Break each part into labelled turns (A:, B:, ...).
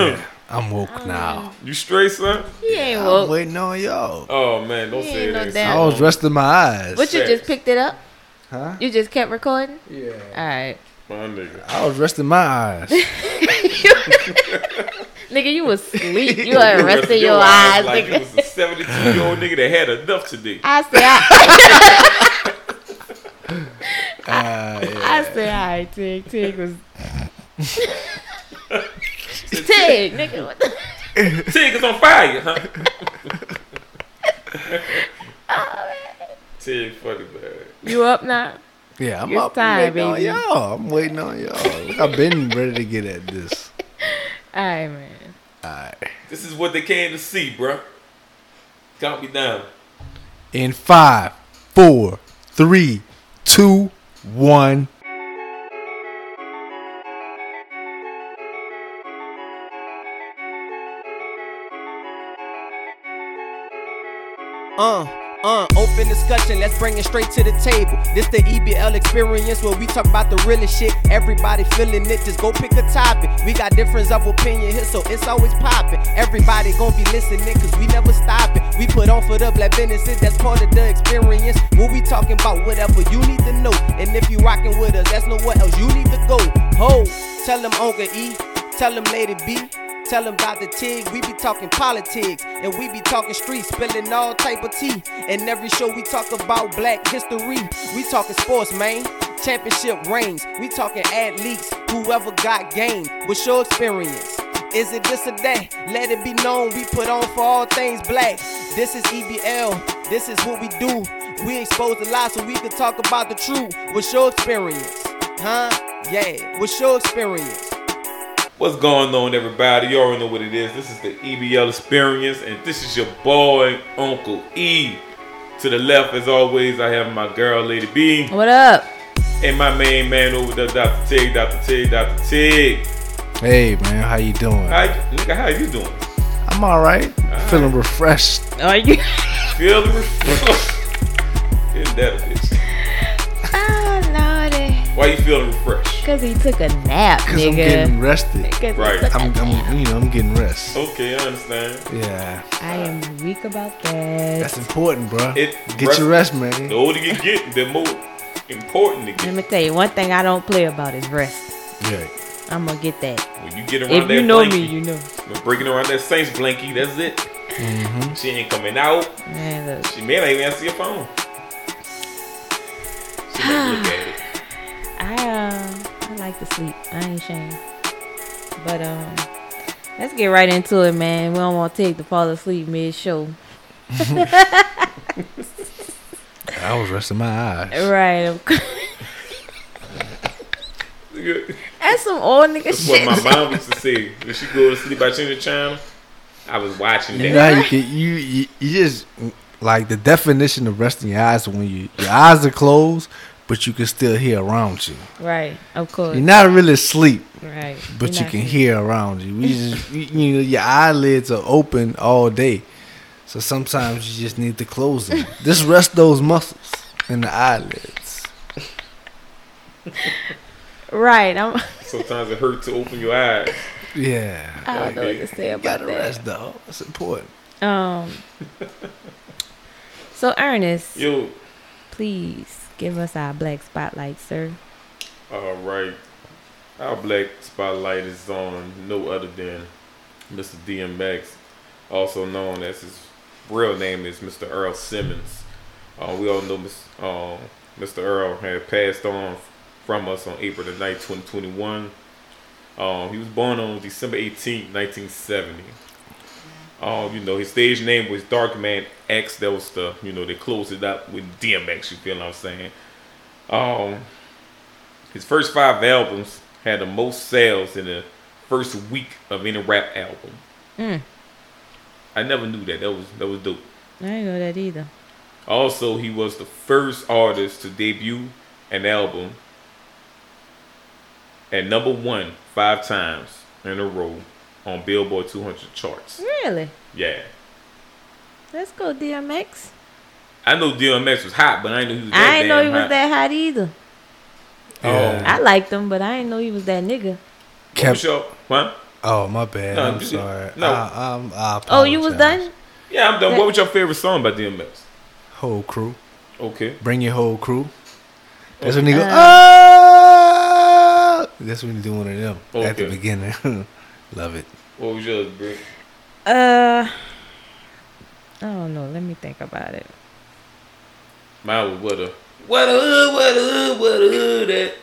A: Yeah, I'm woke now.
B: You straight, son?
C: He ain't
A: I'm
C: woke.
A: waiting on y'all.
B: Oh man, don't
C: He
B: say
C: ain't no
B: that.
C: damn-
A: I was resting my eyes.
C: But you just picked it up.
A: Huh?
C: You just kept recording.
A: Yeah.
C: All right,
B: My nigga.
A: I was resting my eyes.
C: nigga, you was asleep. You had resting
B: Your
C: your eyes,
B: like
C: nigga.
B: was a 72 year old nigga that had enough today.
C: I say, I,
A: Uh, yeah.
C: I say, all right, Tig. Tig was. Tig, nigga. What the?
B: Tig is on fire, huh? oh, Tig funny man.
C: You up now?
A: Yeah, I'm
C: It's
A: up.
C: time,
A: I'm waiting
C: baby.
A: on y'all. I'm waiting on y'all. I've been ready to get at this.
C: All right, man.
A: All right.
B: This is what they came to see, bruh. Count me down.
A: In five, four, three, two, one.
D: Uh, uh, open discussion, let's bring it straight to the table. This the EBL experience where we talk about the realest shit. Everybody feeling it, just go pick a topic. We got difference of opinion here, so it's always popping. Everybody gon' be listening, cause we never stop it. We put on for the black businesses, that's part of the experience. When we talking about whatever you need to know. And if you rocking with us, that's nowhere else you need to go. Ho, tell them Uncle E, tell them Lady B. Tell them Dr. Tig, we be talking politics and we be talking streets, spilling all type of tea. And every show we talk about black history. We talking sports, man. Championship rings. We talking athletes, whoever got game. What's your experience? Is it this or that? Let it be known we put on for all things black. This is EBL. This is what we do. We expose the lies so we can talk about the truth. What's your experience? Huh? Yeah. What's your experience?
B: What's going on, everybody? You already know what it is. This is the EBL experience, and this is your boy, Uncle E. To the left, as always, I have my girl, Lady B,
C: What up?
B: and my main man over there, Dr. Tig, Dr. Tig, Dr. Tig.
A: Hey man, how you doing?
B: How, nigga, how you doing?
A: I'm all right. Feeling refreshed.
C: Are you?
B: Feeling refreshed. refresh? Getting that bitch.
C: Lordy.
B: Why you feeling refreshed?
C: Cause he took a nap,
A: Cause. I'm getting rested.
B: Right.
C: took a
A: I'm. I'm, you know, I'm getting rest.
B: Okay, I understand.
A: Yeah,
C: I am weak about that.
A: that's important, bro.
B: It-
A: Get your rest, man.
B: The older you get, the more important it gets.
C: Let me tell you, one thing I don't play about is rest.
A: Yeah.
C: I'm gonna get that.
B: When you get around
C: If
B: that
C: you know
B: blankie,
C: me, you know.
B: when breaking around that Saints blankie, that's it.
A: Mm-hmm.
B: She ain't coming out.
C: Man, look.
B: She may not even answer your phone. She may look at it.
C: I uh, I like to sleep. I ain't ashamed. But um, let's get right into it, man. We don't want to take the fall asleep mid show.
A: I was resting my eyes.
C: Right. of course. That's some old nigga
B: That's what my mom used to say. When she go to sleep, I change the channel. I was watching that.
A: know how you can you, you you just like the definition of resting your eyes when you your eyes are closed, but you can still hear around you.
C: Right. Of course.
A: You're not really asleep,
C: right.
A: but
C: You're
A: you can
C: not-
A: hear around you. You just you, you know your eyelids are open all day, so sometimes you just need to close them. just rest those muscles in the eyelids.
C: Right. I'm.
B: Sometimes it hurts to open your eyes.
A: Yeah,
C: I don't know what to say
A: you
C: about
A: gotta
C: that.
A: rest though. That's important.
C: Um. So Ernest,
B: Yo,
C: please give us our black spotlight, sir.
B: all right. Our black spotlight is on no other than Mr. DMX, also known as his real name is Mr. Earl Simmons. Uh, we all know uh, Mr. Earl had passed on from us on April the 9th, 2021. Um, he was born on December 18th, 1970. Um, you know, his stage name was Darkman X. That was the, you know, they closed it up with DMX, you feel what I'm saying? Um, his first five albums had the most sales in the first week of any rap album.
C: Mm.
B: I never knew that. That was that was dope.
C: I didn't know that either.
B: Also, he was the first artist to debut an album at number one five times in a row on Billboard 200 charts.
C: Really?
B: Yeah.
C: Let's go, DMX.
B: I know DMX was hot, but I didn't know he was that
C: I didn't know he
B: damn
C: was
B: hot.
C: that hot either.
B: Oh,
C: I liked him, but I didn't know he was that nigga.
B: Kept, what was your, huh?
A: Oh my bad.
B: No,
A: I'm
B: you-
A: sorry.
B: no.
A: I, I'm, I
C: Oh, you was done?
B: Yeah, I'm done. What was your favorite song by DMX?
A: Whole crew.
B: Okay.
A: Bring your whole crew. That's when you go. Oh! That's when you do one of them at the beginning. Love it.
B: What was yours, Brick?
C: Uh, I don't know. Let me think about it.
B: Mine was what a what a hood, what a hood, what a hood at.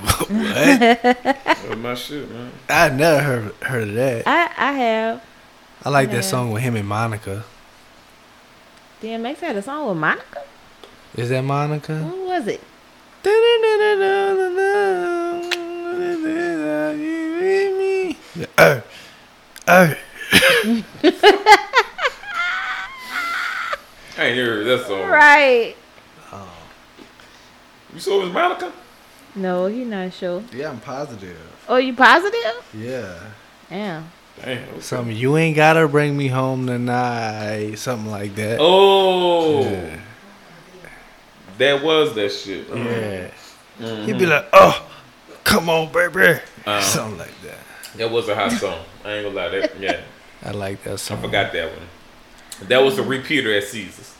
A: what?
B: That my shit, man.
A: I never heard heard of that.
C: I I have.
A: I like
C: Yeah.
A: that song with him and Monica.
C: DMX had a song with Monica.
A: Is that Monica?
C: Who was it?
A: Uh, uh.
B: I ain't heard that song.
C: Right.
B: You saw it was Monica?
C: No, you're not sure.
A: Yeah, I'm positive.
C: Oh, you positive?
A: Yeah.
C: Yeah.
B: Damn. okay.
A: Something you ain't gotta bring me home tonight. Something like that.
B: Oh,
A: Yeah.
B: that was that shit.
A: Yeah.
B: Mhm.
A: He'd be like, oh, come on, baby.
B: Uh,
A: Something like that.
B: that was a hot song. I ain't gonna lie. That yeah,
A: I like that song.
B: I forgot that one. That was a repeater at Caesars.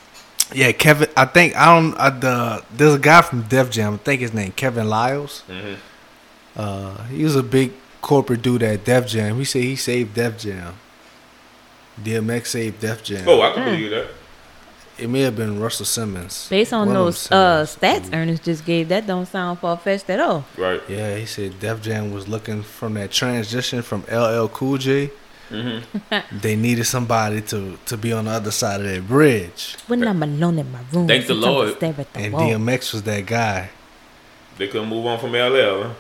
A: Yeah, Kevin. I think I don't. Uh, the there's a guy from Def Jam. I think his name Kevin Liles.
B: hmm
A: Uh, he was a big corporate dude at Def Jam. He said he saved Def Jam. DMX saved Def Jam.
B: Oh, I can
C: Mm.
B: believe that.
A: It may have been Russell Simmons.
C: Based on
A: One
C: those
A: them
C: uh
A: Simmons.
C: stats Ernest just gave, that don't sound far fetched at all.
B: Right.
A: Yeah, he said Def Jam was looking from that transition from LL Cool J.
B: hmm
A: They needed somebody to to be on the other side of that bridge,
C: When I'm alone in my room,
B: Thank the
C: sometimes I
B: Lord.
C: stare at the
A: and
C: wall.
A: DMX was that guy.
B: They couldn't move on from LL. Huh?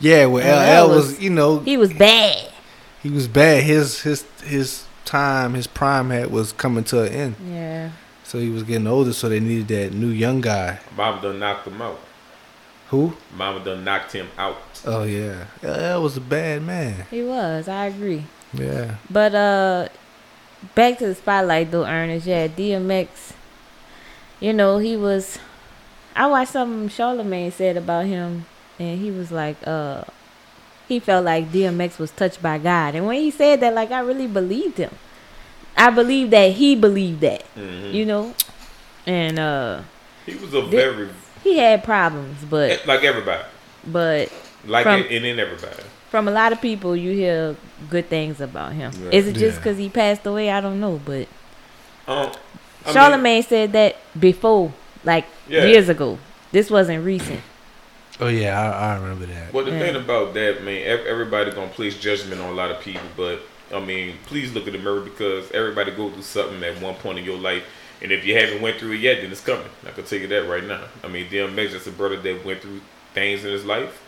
A: Yeah, well,
C: LL
A: LL was,
C: was-
A: you know,
C: He was bad.
A: he was bad. His his his time, his prime had was coming to an end.
C: Yeah.
A: So he was getting older, so they needed that new young guy.
B: Mama done knocked him out.
A: Who?
B: Mama done knocked him out.
A: Oh yeah, LL was a bad man.
C: He was. I agree.
A: Yeah,
C: But uh, back to the spotlight though, Ernest. Yeah, DMX. You know he was. I watched something Charlemagne said about him, and he was like, uh, he felt like DMX was touched by God, and when he said that, like I really believed him. I believe that he believed that,
B: hmm
C: you know, and uh,
B: He was a
C: Did-
B: very
C: he had problems, but
B: like everybody,
C: but
B: like
C: From-
B: it, and in everybody.
C: from a lot of people, you hear good things about him.
B: Yeah.
C: Is it just
A: Yeah.
C: because he passed away? I don't know, but.
B: Um, I mean,
C: Charlemagne said that before, like
B: Yeah.
C: years ago. This wasn't recent.
A: Oh yeah, I, I remember that.
B: Well, the
C: Yeah.
B: thing about that, man, everybody gonna place judgment on a lot of people, but I mean, please look at the mirror because everybody go through something at one point in your life, and if you haven't went through it yet, then it's coming. I can tell you that right now. I mean, DMX is a brother that went through things in his life,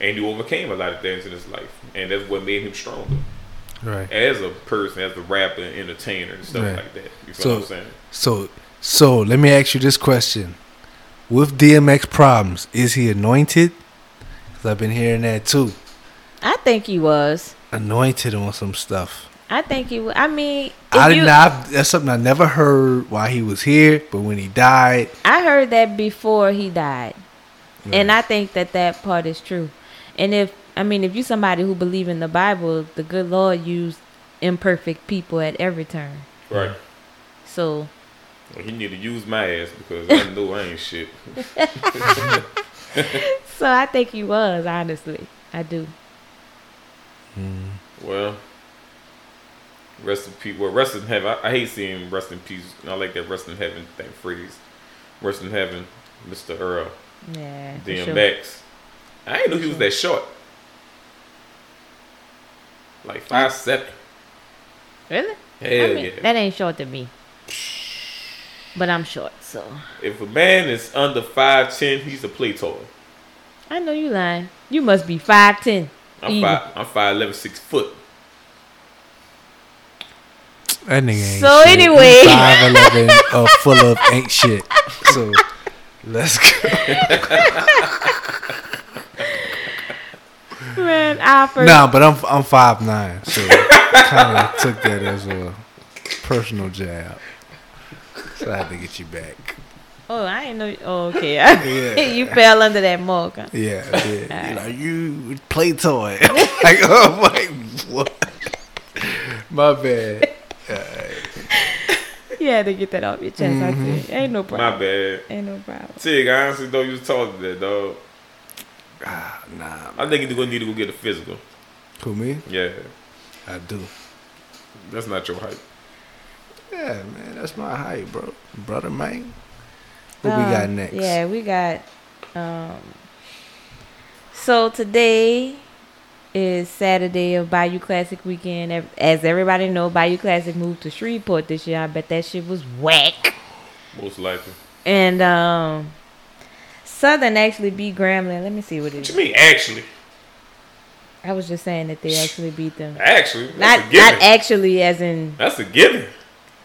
B: and he overcame a lot of things in his life, and that's what made him stronger
A: Right.
B: as a person, as a rapper, entertainer, and stuff
A: Right.
B: like that. You feel
A: So-
B: what I'm saying?
A: So so let me ask you this question: With DMX problems, is he anointed? Because I've been hearing that too.
C: I think he was.
A: Anointed on some stuff.
C: I think he was. I mean,
A: I did
C: you-
A: not. That's something I never heard while he was here, but when he died,
C: I heard that before he died, and I think that that part is true. And if I mean, if you somebody who believe in the Bible, the good Lord used imperfect people at every turn.
B: Right.
C: So
B: Well, he need to use my ass because I know I ain't shit.
C: so I think he was honestly. I do. Mm-hmm.
B: Well, rest in peace. Well, rest in heaven. I, I hate seeing rest in peace. I like that rest in heaven thing phrase. Rest in heaven, Mr. Earl.
C: Uh, yeah. for sure.
B: DMX. I didn't know he was that short. Like five seven.
C: Really?
B: Hell
C: I mean,
B: yeah.
C: That ain't short to me. But I'm short, so
B: if a man is under five ten, he's a play toy.
C: I know you lying. You must be five ten.
B: I'm five. I'm five eleven, six foot.
A: that nigga ain't
C: So
A: shit.
C: anyway.
A: five eleven, uh, full of ain't shit. So let's go.
C: Man, I first
A: Nah, but I'm I'm five nine, so kind of took that as a personal jab. So I had to get you back.
C: Oh, I didn't know. Oh, okay.
A: Yeah.
C: you fell under that mug. Huh?
A: Yeah, yeah. You know, you play toy. like, oh my, what? My bad.
C: You had to get that off your chest. I
A: Mm-hmm.
C: see. Ain't no problem.
B: My bad.
C: Ain't no problem.
B: Tig, I honestly don't use talk to that dog.
A: Ah, nah.
B: I think you're gonna need to go get a physical.
A: Who me?
B: Yeah,
A: I do.
B: that's not your height.
A: Yeah, man, that's my height, bro. Brother, man. What we
C: Um,
A: got next?
C: Yeah, we got. Um, so today is Saturday of Bayou Classic weekend. As everybody know, Bayou Classic moved to Shreveport this year. I bet that shit was whack.
B: Most likely.
C: And um, Southern actually beat Grambling. Let me see what it
B: What
C: is.
B: you mean? Actually,
C: I was just saying that they actually beat them.
B: actually,
C: Not not actually, as in
B: that's a given.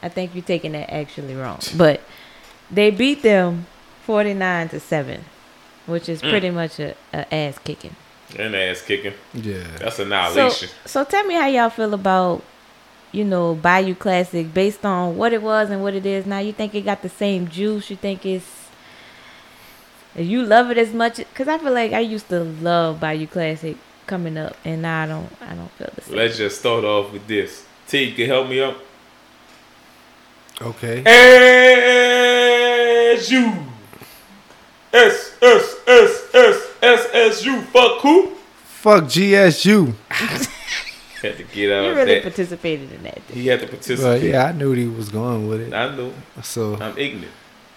C: I think you're taking that actually wrong. But they beat them 49 to 7, which is
B: Mm.
C: pretty much a, a ass kicking.
B: And ass kicking.
A: Yeah.
B: That's
C: So,
B: annihilation.
C: so tell me how y'all feel about, you know, Bayou Classic based on what it was and what it is now. You think it got the same juice? You think it's. You love it as much? Because I feel like I used to love Bayou Classic coming up, and now I don't. I don't feel the same.
B: Let's just start off with this. T, you can help me out.
A: Okay.
B: As you. S S S S S S U. Fuck who?
A: Fuck GSU.
B: Had to get out
C: you
B: of
C: really
B: that.
C: participated in that.
B: He had to
A: Well,
B: participate.
A: yeah, I knew he was going with it.
B: I knew.
A: So,
B: I'm ignorant.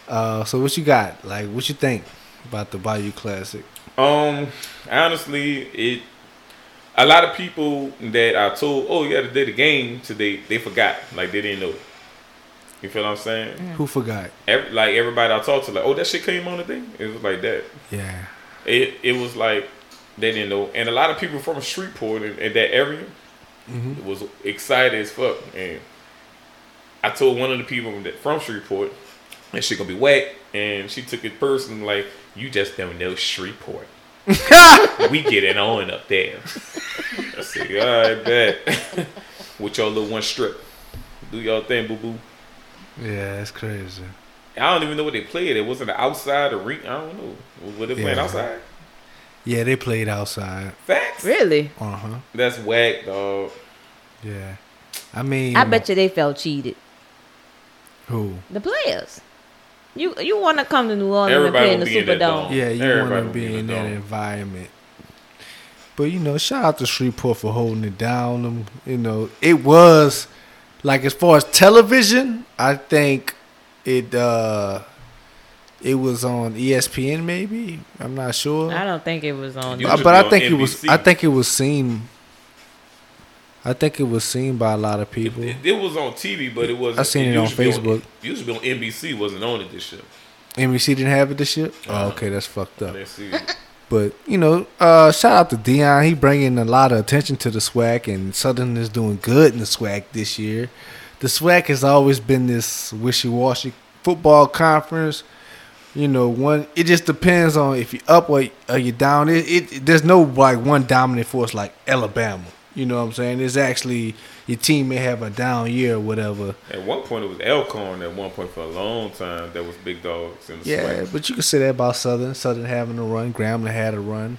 A: uh, so what you got? Like, what you think about the Bayou Classic?
B: Um, honestly, it. A lot of people that I told, oh, you got to do the game today, they forgot. Like they didn't know. You feel what I'm saying?
A: Who forgot?
B: Every, like everybody I talked to, like, oh, that shit came on today. It was like that.
A: Yeah.
B: It it was like they didn't know, and a lot of people from Shreveport in, in that area
A: Mhm.
B: was excited as fuck. And I told one of the people that from Shreveport, that shit gonna be whack, and she took it personal, like you just don't know Shreveport. we get it on up there. I said, all right, bet. With your little one strip, do your thing, boo boo.
A: Yeah, that's crazy.
B: I don't even know what they played. It wasn't the outside or re- I don't know. Were they playing
A: Yeah.
B: outside?
A: Yeah, they played outside.
B: Facts.
C: Really?
A: Uh huh.
B: That's whack, dog.
A: Yeah. I mean,
C: I bet you they felt cheated.
A: Who?
C: The players. You you want to come to New Orleans
B: Everybody
C: and play in the
B: in
C: Superdome?
B: dome.
A: Yeah, you want to
B: be
A: be
B: in
A: in that
B: dome.
A: environment. But you know, shout out to Shreveport for holding it down. Them, you know, it was like as far as television, I think it uh it was on ESPN. Maybe I'm not sure,
C: I don't think it was on.
B: You
A: Uh, but I
B: on
A: think it was. I think it was seen. I think it was seen by a lot of people.
B: It, it was on TV, but it wasn't.
A: I seen it on
B: used to be
A: Facebook.
B: used to be on NBC. Wasn't on it this year.
A: NBC didn't have it this year. Oh,
B: Uh-huh.
A: okay, that's fucked up. But you know, uh, shout out to Deion. He bringing a lot of attention to the SWAC, and Southern is doing good in the SWAC this year. The SWAC has always been this wishy-washy football conference. You know, one it just depends on if you're up or, or you down. It, it there's no like one dominant force like Alabama. You know what I'm saying? It's actually your team may have a down year or whatever.
B: At one point, it was Alcorn. At one point, for a long time, that was big dogs in the
A: Yeah,
B: SWAC.
A: but you can say that about Southern. Southern having a run. Grambling had a run.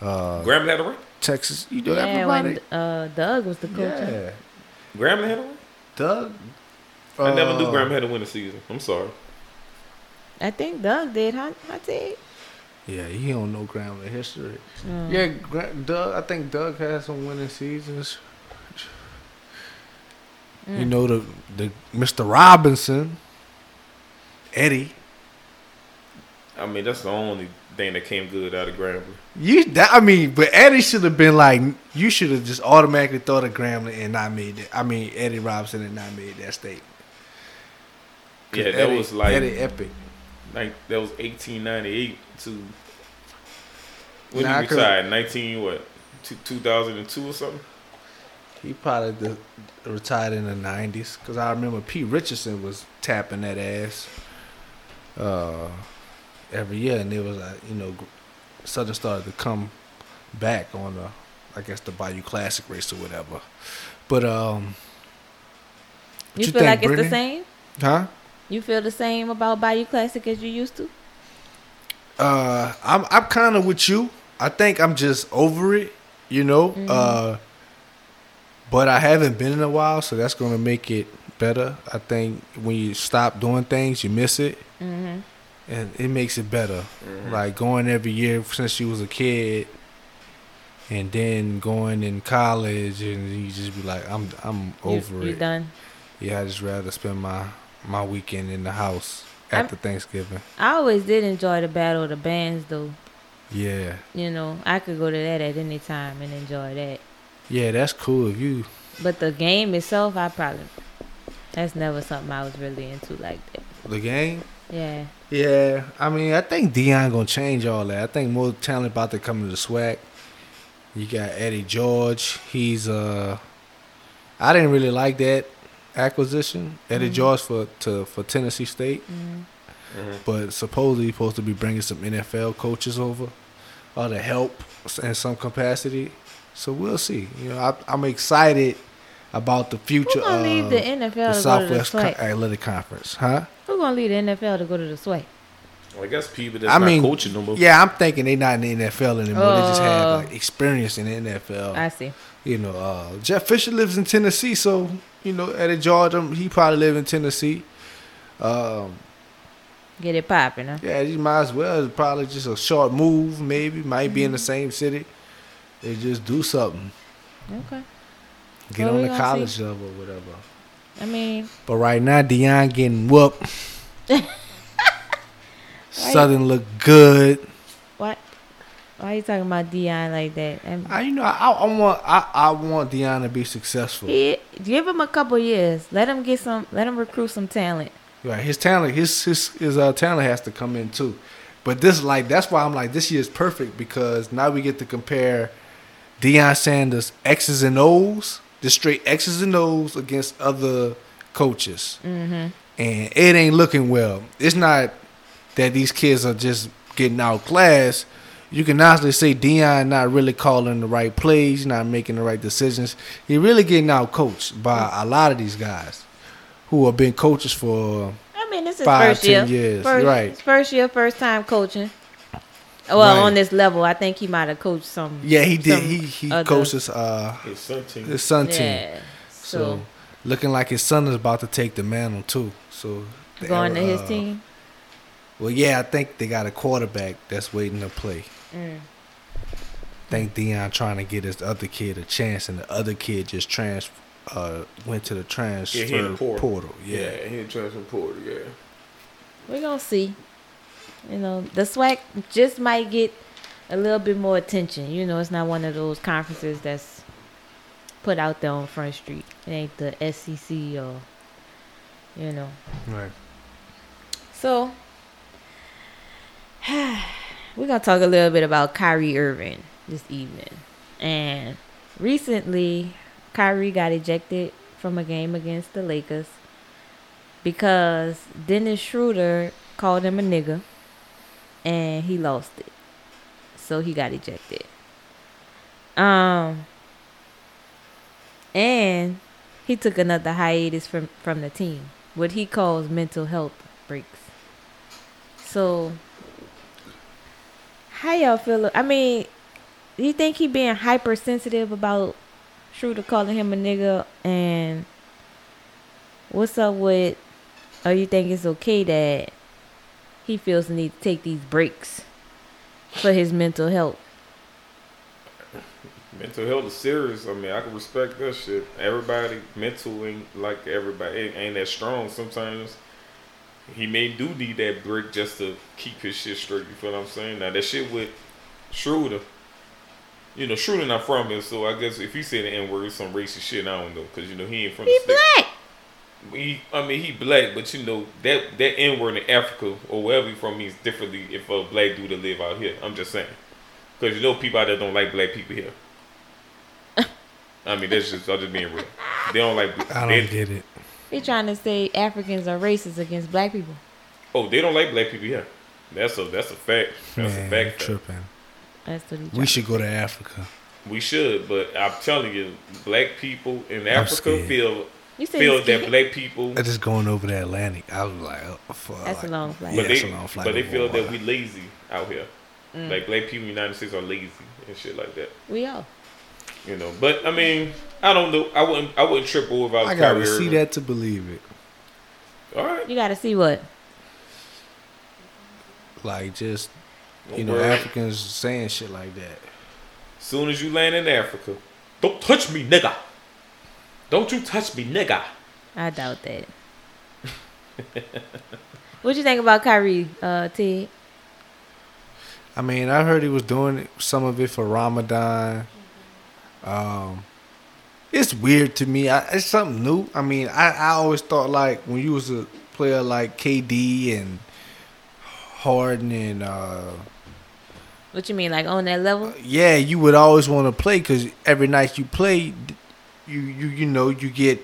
A: Uh,
B: Grambling had a run.
A: Texas, you know
C: yeah,
A: everybody.
C: when uh, Doug was the coach. huh?
A: Yeah.
B: Grambling had a run.
A: Doug.
B: I never knew
A: uh,
B: Grambling had to win a season. I'm sorry.
C: I think Doug did. Huh? I think.
A: Yeah, he don't know Grambling history.
C: Mm.
A: Yeah, Gra- Doug. I think Doug has some winning seasons.
C: Mm.
A: You know the the Mr. Robinson, Eddie.
B: I mean, that's the only thing that came good out of Grambling.
A: You, that, I mean, but Eddie should have been like, you should have just automatically thought of Grambling and not made that. I mean, Eddie Robinson and not made that statement. 'Cause
B: Yeah, that
A: Eddie-
B: was like
A: Eddie Epic.
B: Like that was 1898 to when
A: Nah,
B: he
A: 'cause-
B: retired. 19 what? 2002 or something.
A: He probably the, retired in the nineties because I remember Pete Richardson was tapping that ass uh, every year, and it was like you know Southern started to come back on the I guess the Bayou Classic race or whatever. But um,
C: You,
A: you
C: feel
A: think,
C: like it's
A: Brittany?
C: the same?
A: huh?
C: You feel the same about Bayou Classic as you used to?
A: Uh, I'm I'm kind of with you. I think I'm just over it, you know.
C: Mm-hmm.
A: Uh, but I haven't been in a while, so that's gonna make it better. I think when you stop doing things, you miss it,
C: Mm-hmm.
A: and it makes it better. Like going every year since you was a kid, and then going in college, and you just be like, I'm I'm over
C: you,
A: it.
C: You done?
A: Yeah, I just rather spend my my weekend in the house after Thanksgiving.
C: I always did enjoy the battle of the bands, though.
A: Yeah,
C: You know, I could go to that at any time and enjoy that.
A: yeah, that's cool. If you
C: But the game itself, I probably that's never something I was really into like that.
A: the game.
C: Yeah.
A: Yeah, I mean, I think Deion gonna change all that. I think more talent about to come to the SWAC. You got Eddie George. He's uh, I didn't really like that acquisition, Eddie mm-hmm. George for to for Tennessee State, mm-hmm. Mm-hmm. but supposedly he's supposed to be bringing some NFL coaches over, or to help in some capacity. So we'll see. You know, I, I'm excited about the future
C: Who gonna
A: of
C: leave the NFL
A: the
C: to go to the
A: Southwest Athletic Conference, huh?
C: Who gonna leave the NFL to go to the SWAC?
B: Well, I guess people that's
A: I
B: not
A: mean,
B: coaching them.
A: Yeah, I'm thinking they're not in the NFL anymore. they just have
C: Oh.
A: like experience in the NFL.
C: I see.
A: you know, uh, Jeff Fisher lives in Tennessee, so you know, at George, um, he probably live in Tennessee. Um,
C: Get it popping, huh?
A: yeah, you might as well. It's probably just a short move, maybe. Might be in the same city. They just do something.
C: Okay.
A: Get
C: Well,
A: on the college
C: see.
A: level, or whatever.
C: I mean,
A: But right now, Deion getting whooped. Southern look good.
C: Why you talking about Deion like that?
A: I, you know, I, I want, I, I want Deion to be successful.
C: he, give him a couple years. Let him get some. Let him recruit some talent.
A: Right, his talent, his his his uh, talent has to come in too. But this, like, that's why I'm like, this year is perfect because now we get to compare Deion Sanders X's and O's, the straight X's and O's against other coaches, mm-hmm. and it ain't looking well. It's not that these kids are just getting outclassed. You can honestly say Deion not really calling the right plays, not making the right decisions. He really getting out coached by a lot of these guys who have been coaches for
C: I mean, this is
A: Five,
C: first year.
A: years,
C: First,
A: right.
C: First year, first time coaching. Well,
A: Right.
C: on this level, I think he might have coached some.
A: Yeah, he did. He he
C: other-
A: coaches uh
B: His son team.
A: his son team.
C: Yeah.
A: So,
C: So,
A: looking like his son is about to take the mantle too. So the
C: going to his
A: uh,
C: team.
A: Well, yeah, I think they got a quarterback that's waiting to play.
C: Mm.
A: Think Deion trying to get his other kid a chance, and the other kid just trans uh went to the transfer
B: Yeah, he in the portal.
A: Yeah.
B: yeah, he in transfer portal. Yeah.
C: We're gonna see. You know, the SWAC just might get a little bit more attention. You know, it's not one of those conferences that's put out there on Front Street. It ain't the SEC or, you know.
A: right.
C: So, we're gonna talk a little bit about Kyrie Irving this evening. And recently, Kyrie got ejected from a game against the Lakers because Dennis Schroeder called him a nigga, and he lost it. So he got ejected. Um, and he took another hiatus from from the team, what he calls mental health breaks. So, how y'all feel? I mean, you think he being hypersensitive about Schroeder calling him a nigga? And what's up with? Or you think it's okay that he feels the need to take these breaks for his mental health?
B: Mental health is serious. I mean, I can respect that shit. Everybody mental ain't like everybody ain't, ain't that strong. Sometimes he may do need that brick just to keep his shit straight. You feel what I'm saying? Now that shit with Schroeder, you know, Schroeder not from here, so I guess if he said the N word, it's some racist shit. I don't know, cause you know he ain't from
C: He
B: the state.
C: black.
B: He, I mean, he black, but you know that that N word in Africa or wherever he from means differently if a black dude to live out here. I'm just saying, because you know people out there don't like black people here. I mean, that's just I'm just being real. They don't like.
A: I don't get it.
C: He trying to say Africans are racist against black people.
B: Oh, they don't like black people Yeah, That's a that's a fact. That's
A: Man,
B: a fact. fact.
A: tripping.
C: That's what.
A: We should go to Africa.
B: We should, but I'm telling you, black people in Africa feel
C: You
B: feel that black people,
A: I just going over the Atlantic. I was like, oh, fuck.
C: That's a long flight.
B: but
A: Yeah,
B: they,
A: it's a long flight
B: but they feel that we lazy out here.
C: Mm.
B: Like black people in the United States are lazy and shit like that.
C: We are.
B: You know, but I mean, I don't know. I wouldn't. I wouldn't trip over. If I, was
A: I gotta
B: Kyrie
A: see
B: Irving.
A: that to believe it.
B: All right.
C: You got to see what.
A: Like just
B: Don't
A: you know,
B: worry.
A: Africans saying shit like that.
B: Soon as you land in Africa, don't touch me, nigga. Don't you touch me, nigga.
C: I doubt that. what you think about Kyrie, uh, Ted?
A: I mean, I heard he was doing some of it for Ramadan. Um, it's weird to me. I, it's something new. I mean, I, I always thought like when you was a player like KD and Harden and uh,
C: What you mean, like on that level?
A: yeah, you would always want to play because every night you play, you you you know you get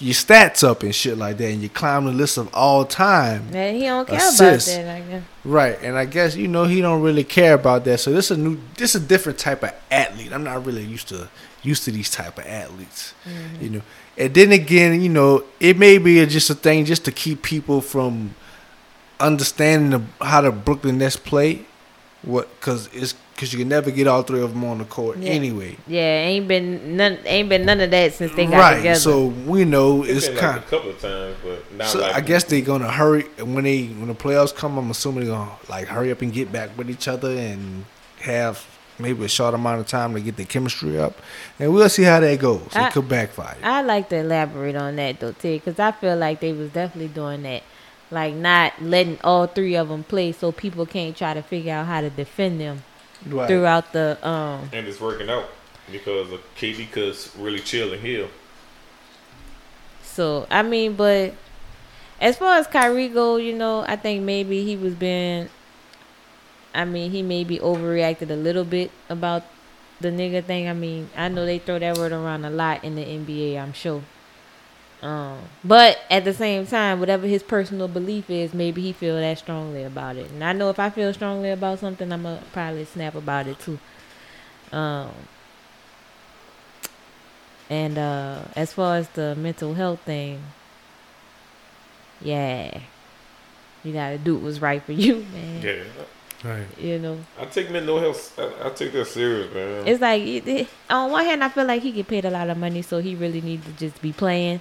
A: your stats up and shit like that, and you climb the list of all time.
C: Man, he don't care
A: Assist.
C: about that. I guess.
A: Right, and I guess you know he don't really care about that. So this is a new, this is a different type of athlete. I'm not really used to used to these type of athletes, mm-hmm. you know. And then again, you know, it may be just a thing just to keep people from understanding the, how the Brooklyn Nets play. What? Because it's because you can never get all three of them on the court
C: Yeah.
A: anyway.
C: Yeah, ain't been none, ain't been none of that since they got
A: right.
C: together.
A: So we know
B: It's
A: it's
B: been
A: kind.
B: like a couple of times, but not
A: So
B: like
A: I guess they're gonna hurry when they when the playoffs come. I'm assuming they're gonna like hurry up and get back with each other and have maybe a short amount of time to get the chemistry up, and we'll see how that goes.
C: I-
A: it could backfire.
C: I like to elaborate on that though, too, because I feel like they was definitely doing that, like not letting all three of them play, so people can't try to figure out how to defend them
A: right.
C: throughout the um.
B: and it's working out because of KD cuz really chilling here.
C: So I mean, but as far as Kyrie go, you know, I think maybe he was being. I mean, he maybe overreacted a little bit about the nigga thing. I mean, I know they throw that word around a lot in the NBA. I'm sure. Um, but at the same time, whatever his personal belief is, maybe he feel that strongly about it. And I know if I feel strongly about something, I'm gonna probably snap about it too. Um, and uh, as far as the mental health thing, yeah, you gotta do what's right for you, man.
B: Yeah.
A: right.
C: You know,
B: I take mental health. I, I take that serious, man.
C: it's like it, it- on one hand, I feel like he get paid a lot of money, so he really need to just be playing.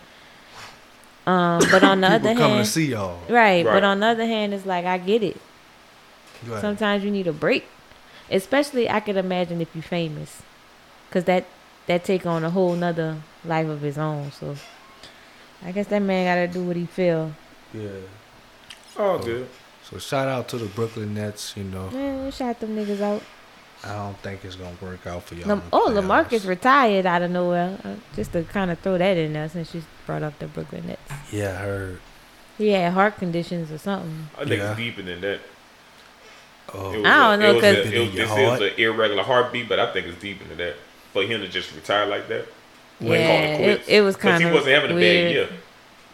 C: Um, but on the other
A: coming
C: hand,
A: to see y'all.
C: right,
B: Right.
C: But on the other hand, it's like I get it.
A: Right.
C: Sometimes you need a break, especially I could imagine if you're famous, cause that that take on a whole nother life of his own. So I guess that man gotta do what he feel.
A: Yeah.
B: All good.
A: So shout out to the Brooklyn Nets. You know,
C: Man, we shot them niggas out.
A: I don't think it's gonna work out for y'all.
C: Lam- oh,
A: playoffs.
C: LaMarcus retired out of nowhere. Uh, just to kind of throw that in there since you brought up the Brooklyn Nets.
A: Yeah, I heard.
C: He had heart conditions or something.
B: I think
A: Yeah.
B: it's deeper than that.
A: Oh,
B: It was
C: I don't
B: a-
C: know,
B: it was
C: 'cause-
B: it was, this
A: heart?
B: is an irregular heartbeat, but I think it's deeper than that. For him to just retire like that, when
C: yeah,
B: it
C: it,
B: quits.
C: it was
B: 'Cause
C: kind
B: he
C: of
B: wasn't having a bad year.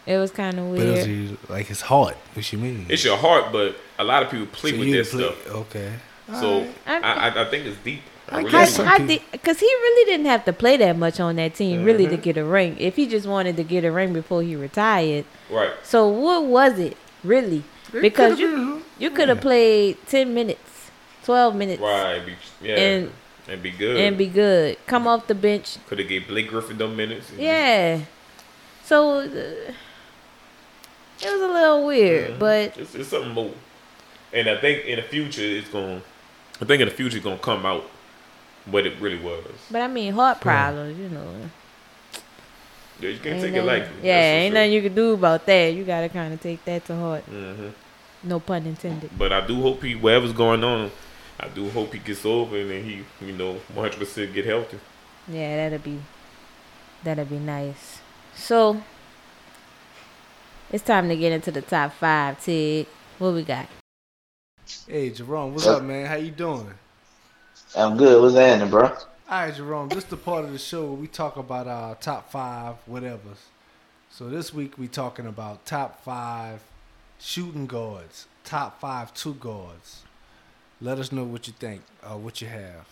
C: It was kind of
A: but it was
C: weird.
A: like his heart. What you mean?
B: It's your heart, but a lot of people play
A: So
B: with
A: you
B: that
A: play-
B: stuff.
A: Okay.
B: So
C: I-
B: I, I, I think it's deep. I
A: I
B: really
A: guess
B: do.
A: so.
C: I, I did, cause he really didn't have to play that much on that team, really,
B: Mm-hmm.
C: to get a ring. If he just wanted to get a ring before he retired,
B: Right.
C: so what was it really? Because you you could have played ten minutes, twelve minutes,
B: Right. Be, yeah.
C: and
B: And, be good.
C: and be good. Come off the bench,
B: Could have gave Blake Griffin them minutes.
C: yeah. So uh, it was a little weird,
B: Mhm.
C: but
B: it's, it's something more. And I think in the future it's going. To I think in the future it's gonna come out what it really was.
C: but I mean heart problems, you know.
B: Yeah, you can't
C: Ain't
B: take it
C: nothing-
B: like
C: yeah, ain't nothing you can do about that. You gotta kind of take that to heart.
B: hmm
C: No pun intended.
B: But I do hope he, whatever's going on, I do hope he gets over and then he, you know, 100 percent get healthy.
C: Yeah, that'd be that'd be nice. So it's time to get into the top five, Tig. What we got?
A: Hey Jerome, what's up, man? How you doing?
E: I'm good. What's happening, bro?
A: All right, Jerome. This is the part of the show where we talk about our top five, whatever's. So this week we talking about top five shooting guards, top five two guards. Let us know what you think, uh, what you have.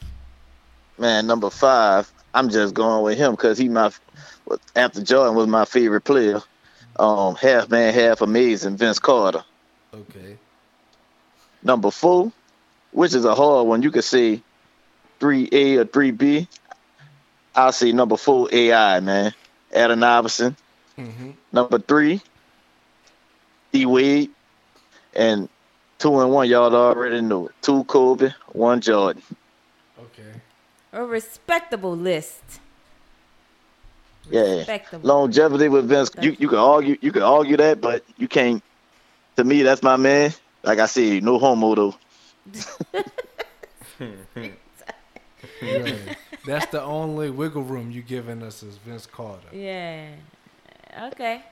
E: man, number five, I'm just going with him because he my after Jordan was my favorite player. Um, half man, half amazing, Vince Carter.
A: Okay.
E: Number four, which is a hard one, you could say three A or three B. I'll say number four AI, man. Allen Iverson.
A: Mm-hmm.
E: Number three, D Wade. And two and one, y'all already know it. Two Kobe, one Jordan.
A: Okay.
C: A respectable list.
E: Yeah.
C: Respectable.
E: Longevity with Vince. You you can argue you can argue that, but you can't to me that's my man. Like I said, no homo though.
A: Right. That's the only wiggle room you giving us is Vince Carter.
C: Yeah. Okay.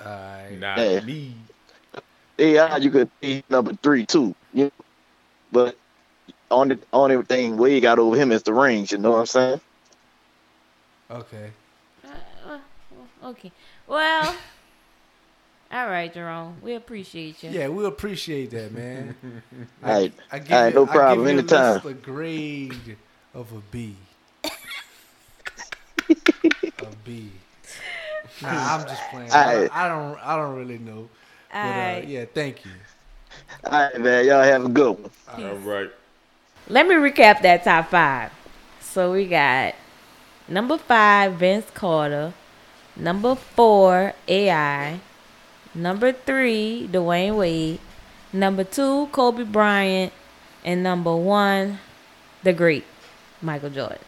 A: Alright.
B: Not
E: Yeah.
B: me.
E: AI you could be number three too. You know? But only only thing Wade got over him is the rings, you know what I'm saying?
A: Okay.
C: Uh, uh, okay. Well. All right, Jerome. We appreciate you.
A: Yeah, we appreciate that, man.
E: Alright.
A: I give
E: Alright,
A: you,
E: no problem,
A: I give you
E: anytime.
A: list a grade of a B. a B. Nah, I'm just playing. I,
E: Alright.
A: I don't. I don't really know. But
C: All
A: uh, yeah, thank you.
E: All right, man. Y'all have a good one.
B: All right.
C: Let me recap that top five. So we got number five, Vince Carter. Number four, AI. Number three, Dwyane Wade. Number two, Kobe Bryant. And number one, the great Michael Jordan.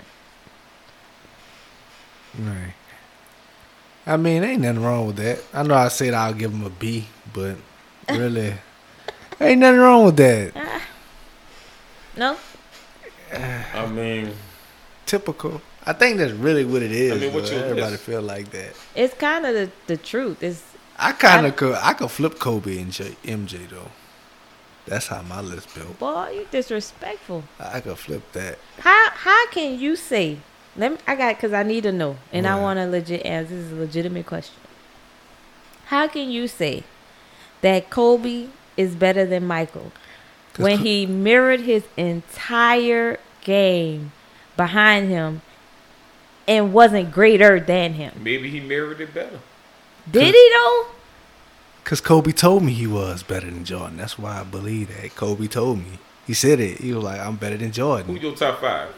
A: Right. I mean, ain't nothing wrong with that. I know I said I'll give him a B, but really, ain't nothing wrong with that.
C: No?
B: I mean,
A: Typical. I think that's really what it is.
B: I mean, what's
A: bro.
B: your
A: Everybody feel like that.
C: It's kind of the, the truth. It's
A: I kind of could. I could flip Kobe and J, MJ though. That's how my list built.
C: boy, you disrespectful.
A: I could flip that.
C: How how can you say? Let me. I got because I need to know, and I want a legit answer. This is a legitimate question. How can you say that Kobe is better than Michael when
A: Co-
C: he mirrored his entire game behind him and wasn't greater than him?
B: maybe he mirrored it better.
C: Did he though?
A: Cause Kobe told me he was better than Jordan. That's why I believe that. Kobe told me. He said it. He was like, "I'm better than Jordan."
B: Who your top five?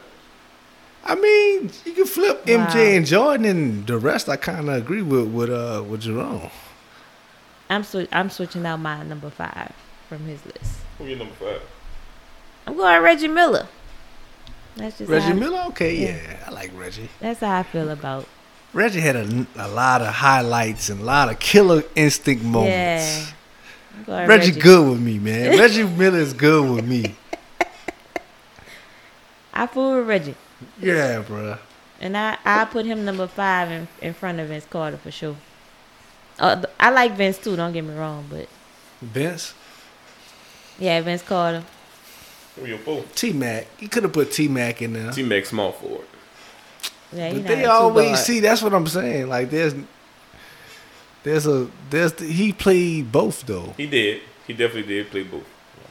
A: I mean, you can flip
C: Wow.
A: MJ and Jordan, and the rest I kind of agree with with uh with Jerome.
C: I'm swi- I'm switching out my number five from his list.
B: Who your number five?
C: I'm going Reggie Miller. That's just
A: Reggie
C: how,
A: Miller, okay,
C: Yeah.
A: yeah, I like Reggie.
C: That's how I feel about.
A: Reggie had a, a lot of highlights and a lot of killer instinct moments.
C: Yeah. I'm
A: Reggie, good with me, man. Reggie Miller is good with me.
C: I fool with Reggie.
A: Yeah, bro.
C: And I, I put him number five in, in front of Vince Carter for sure. Uh, I like Vince too, don't get me wrong, but
A: Vince,
C: yeah, Vince Carter.
B: Who your four?
A: T Mac. He could have put T Mac in there.
B: T Mac small forward.
C: Yeah,
A: But they always see. That's what I'm saying. Like there's, there's a there's he played both though.
B: He did. He definitely did play both.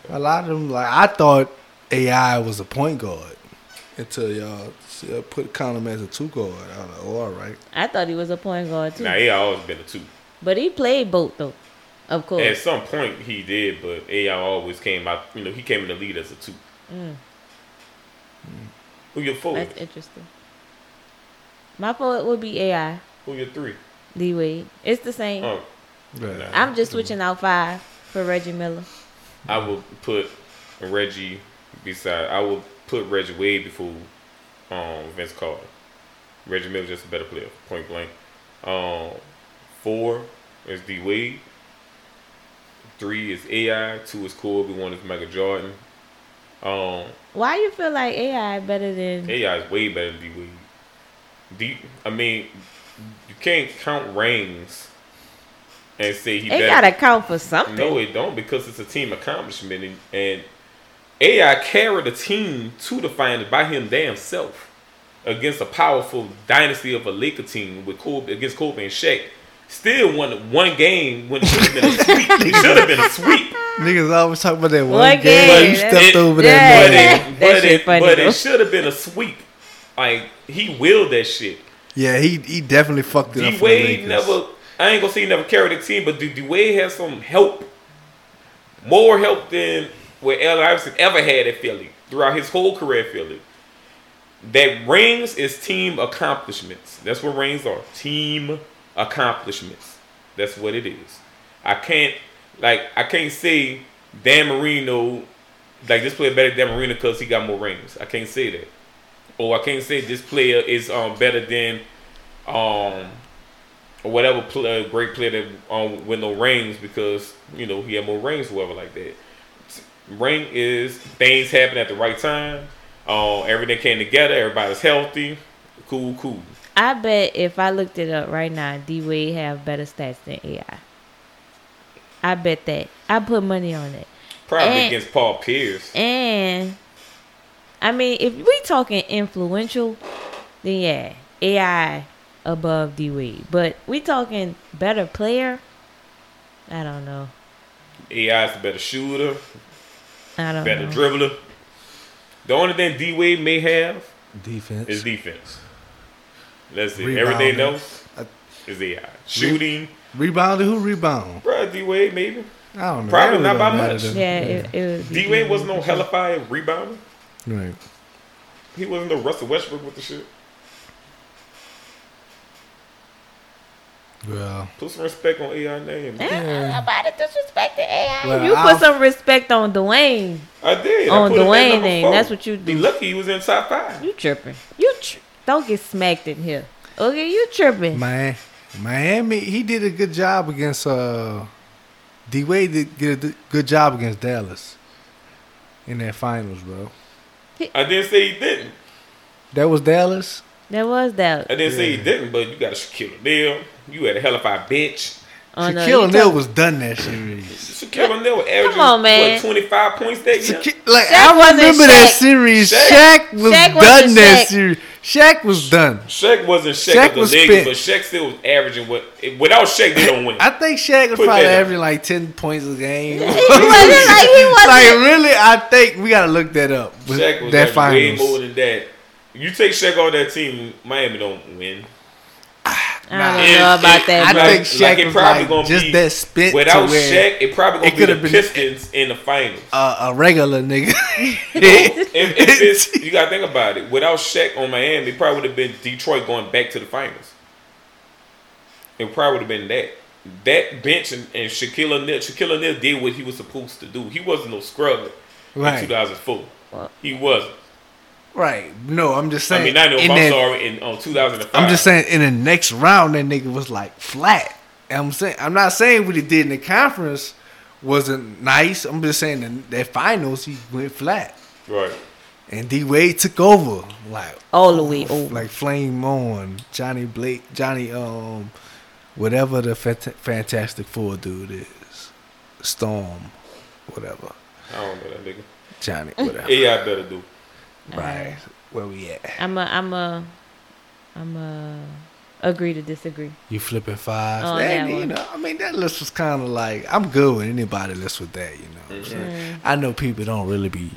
A: A lot of them like I thought AI was a point guard until y'all uh, put count him as a two guard. I was like, oh, all right.
C: I thought he was a point guard too,
B: Now he always been a two.
C: but he played both though, of course.
B: At some point he did, but AI always came out. You know, he came in the lead as a two.
C: Mm,
B: Who your four?
C: that's interesting. My forward would be AI,
B: Who your three?
C: D Wade. It's the same.
B: Oh,
A: Right.
C: I'm just switching out five for Reggie Miller.
B: I will put Reggie beside. I will put Reggie Wade before um, Vince Carter. Reggie Miller just a better player, point blank. Um, four is D Wade. Three is AI. Two is Kobe. One is Michael Jordan. Um,
C: Why do you feel like AI better than?
B: AI is way better than D Wade. D, I mean, you can't count rings and say he
C: It
B: better.
C: gotta count for something.
B: No, it don't because it's a team accomplishment, and, and AI carried the team to the finals by him damn self against a powerful dynasty of a Laker team with Kobe against Kobe and Shaq. Still won one game when it should have been a sweep. it should have been a sweep.
A: Niggas always talk about that one,
C: One
A: game.
C: game,
A: you
C: that's-
A: stepped over
C: Yeah.
B: But
A: that.
B: it, but it, but it should have been a sweep. Like he willed that shit.
A: Yeah, he he definitely fucked it up.
B: D Wade never. I ain't gonna say he never carried the team, but D D Wade has some help, more help than what Allen Iverson ever had at Philly throughout his whole career at Philly. That rings is team accomplishments. That's what rings are. Team accomplishments. That's what it is. I can't like I can't say Dan Marino like this player better than Dan Marino because he got more rings. I can't say that. Or I can't say this player is um better than um or whatever play, great player that um with no rings because you know he had more rings, whoever like that. Ring is things happen at the right time. Um, everything came together. Everybody's healthy. Cool, cool.
C: I bet if I looked it up right now, D Wade have better stats than AI. I bet that. I put money on it.
B: Probably
C: And-
B: against Paul Pierce.
C: And I mean, if we talking influential, then yeah, AI above D Wade. But we talking better player. I don't know.
B: AI is the better shooter,
C: I don't
B: better
C: know.
B: dribbler. The only thing D Wade may have
A: defense.
B: is defense. Let's
A: see.
B: Everything else is AI. Shooting,
A: Rebounding? Who rebound?
B: bro. D Wade maybe.
A: I don't know.
B: Probably not by much.
A: to.
C: Yeah, it, it was
B: D Wade wasn't no hellified rebounder.
A: Right.
B: He wasn't the Russell Westbrook with the shit.
A: Well,
B: Put some respect on AI name. man.
C: Eh, Nobody disrespected AI.
A: Well,
C: you
A: I'll-
C: put some respect on Dwyane.
B: I did.
C: On
B: put him at
C: Dwyane
B: number
C: name,
B: four.
C: that's what you do.
B: Be lucky he was in top five.
C: You tripping? You tr- don't get smacked in here. Okay, you tripping?
A: Mi- Miami, he did a good job against uh D Wade did get a good job against Dallas in that finals, bro.
B: I didn't say he didn't.
A: That was Dallas.
C: That was Dallas.
B: I didn't say he didn't, but you got to Shaquille O'Neal. You had a hellified bitch.
C: Oh, no,
A: Shaquille
C: you
A: O'Neal
C: talk-
A: was done that series.
B: Shaquille O'Neal was averaging
C: on, man.
B: what twenty five points that year.
A: Shaq- like
C: Shaq
A: I
C: wasn't
A: remember that series.
B: Shaq.
A: Shaq, was
C: Shaq
A: done that
C: Shaq.
A: series. Shaq was done.
B: Shaq wasn't Shaq,
A: Shaq
B: of the
A: was
B: Lakers,
A: spent.
B: but Shaq still was averaging what. Without Shaq, they don't win.
A: I think Shaq was
B: Put
A: probably
B: that up.
A: averaging like ten points a game.
C: He wasn't like he wasn't.
A: like really, I think we gotta look that up. With
B: Shaq was
A: that
B: averaging way more than that. You take Shaq off that team, Miami don't win.
C: I don't
B: It-
C: know about
B: it-
C: that.
A: I
C: bro.
A: Think Shaq
B: like it
A: was
B: probably
A: like
B: gonna
A: just
B: be-
A: that spit
B: Without
A: to where
B: Shaq, it probably gonna be the
A: could've been-
B: Pistons in the finals.
A: a, a regular nigga.
B: if, if it's, you gotta think about it. Without Shaq on Miami, it probably would have been Detroit going back to the finals. It probably would have been that. That bench and, and Shaquille O'Neal. Shaquille O'Neal did what he was supposed to do. He wasn't no scrub
A: Right.
B: in 2004.
C: Well-
B: He wasn't.
A: Right. No, I'm just saying.
B: I mean, not no.
A: in
B: I'm
A: that-
B: sorry. In um, 2005.
A: I'm just saying in the next round that nigga was like flat. And I'm saying I'm not saying what he did in the conference wasn't nice. I'm just saying in that finals he went flat.
B: Right.
A: And D Wade took over like
C: all the way over.
A: like flame on Johnny Blake, Johnny um, whatever the fant- Fantastic Four dude is, Storm, whatever,
B: I don't know that nigga.
A: Johnny, whatever.
B: AI better do.
A: Right, where we at?
C: I'm a, I'm a, I'm a agree to disagree.
A: You flipping fives?
C: Oh,
A: That-
C: that
A: you
C: one.
A: know, I mean that list was kind of like I'm good with anybody list with that. You know, what I'm saying? I know people don't really be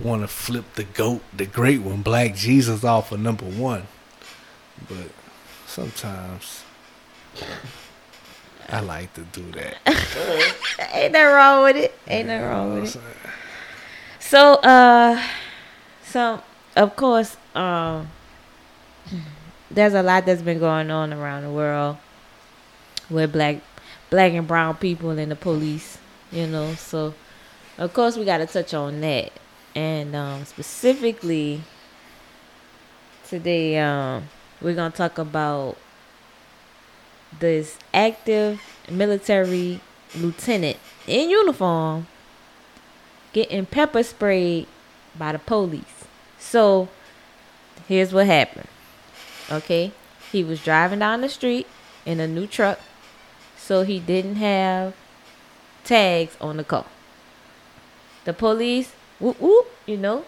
A: want to flip the goat, the great one, Black Jesus off of number one, but sometimes I like to do that.
C: Ain't nothing wrong with it. Ain't nothing wrong with it. So, uh, so of course, um, there's a lot that's been going on around the world with black, black and brown people and the police. You know, so of course we got to touch on that, and um, specifically today, um, we're gonna talk about this active military lieutenant in uniform getting pepper sprayed by the police. So here's what happened. Okay, he was driving down the street in a new truck, so he didn't have tags on the car. The police, whoop whoop, you know.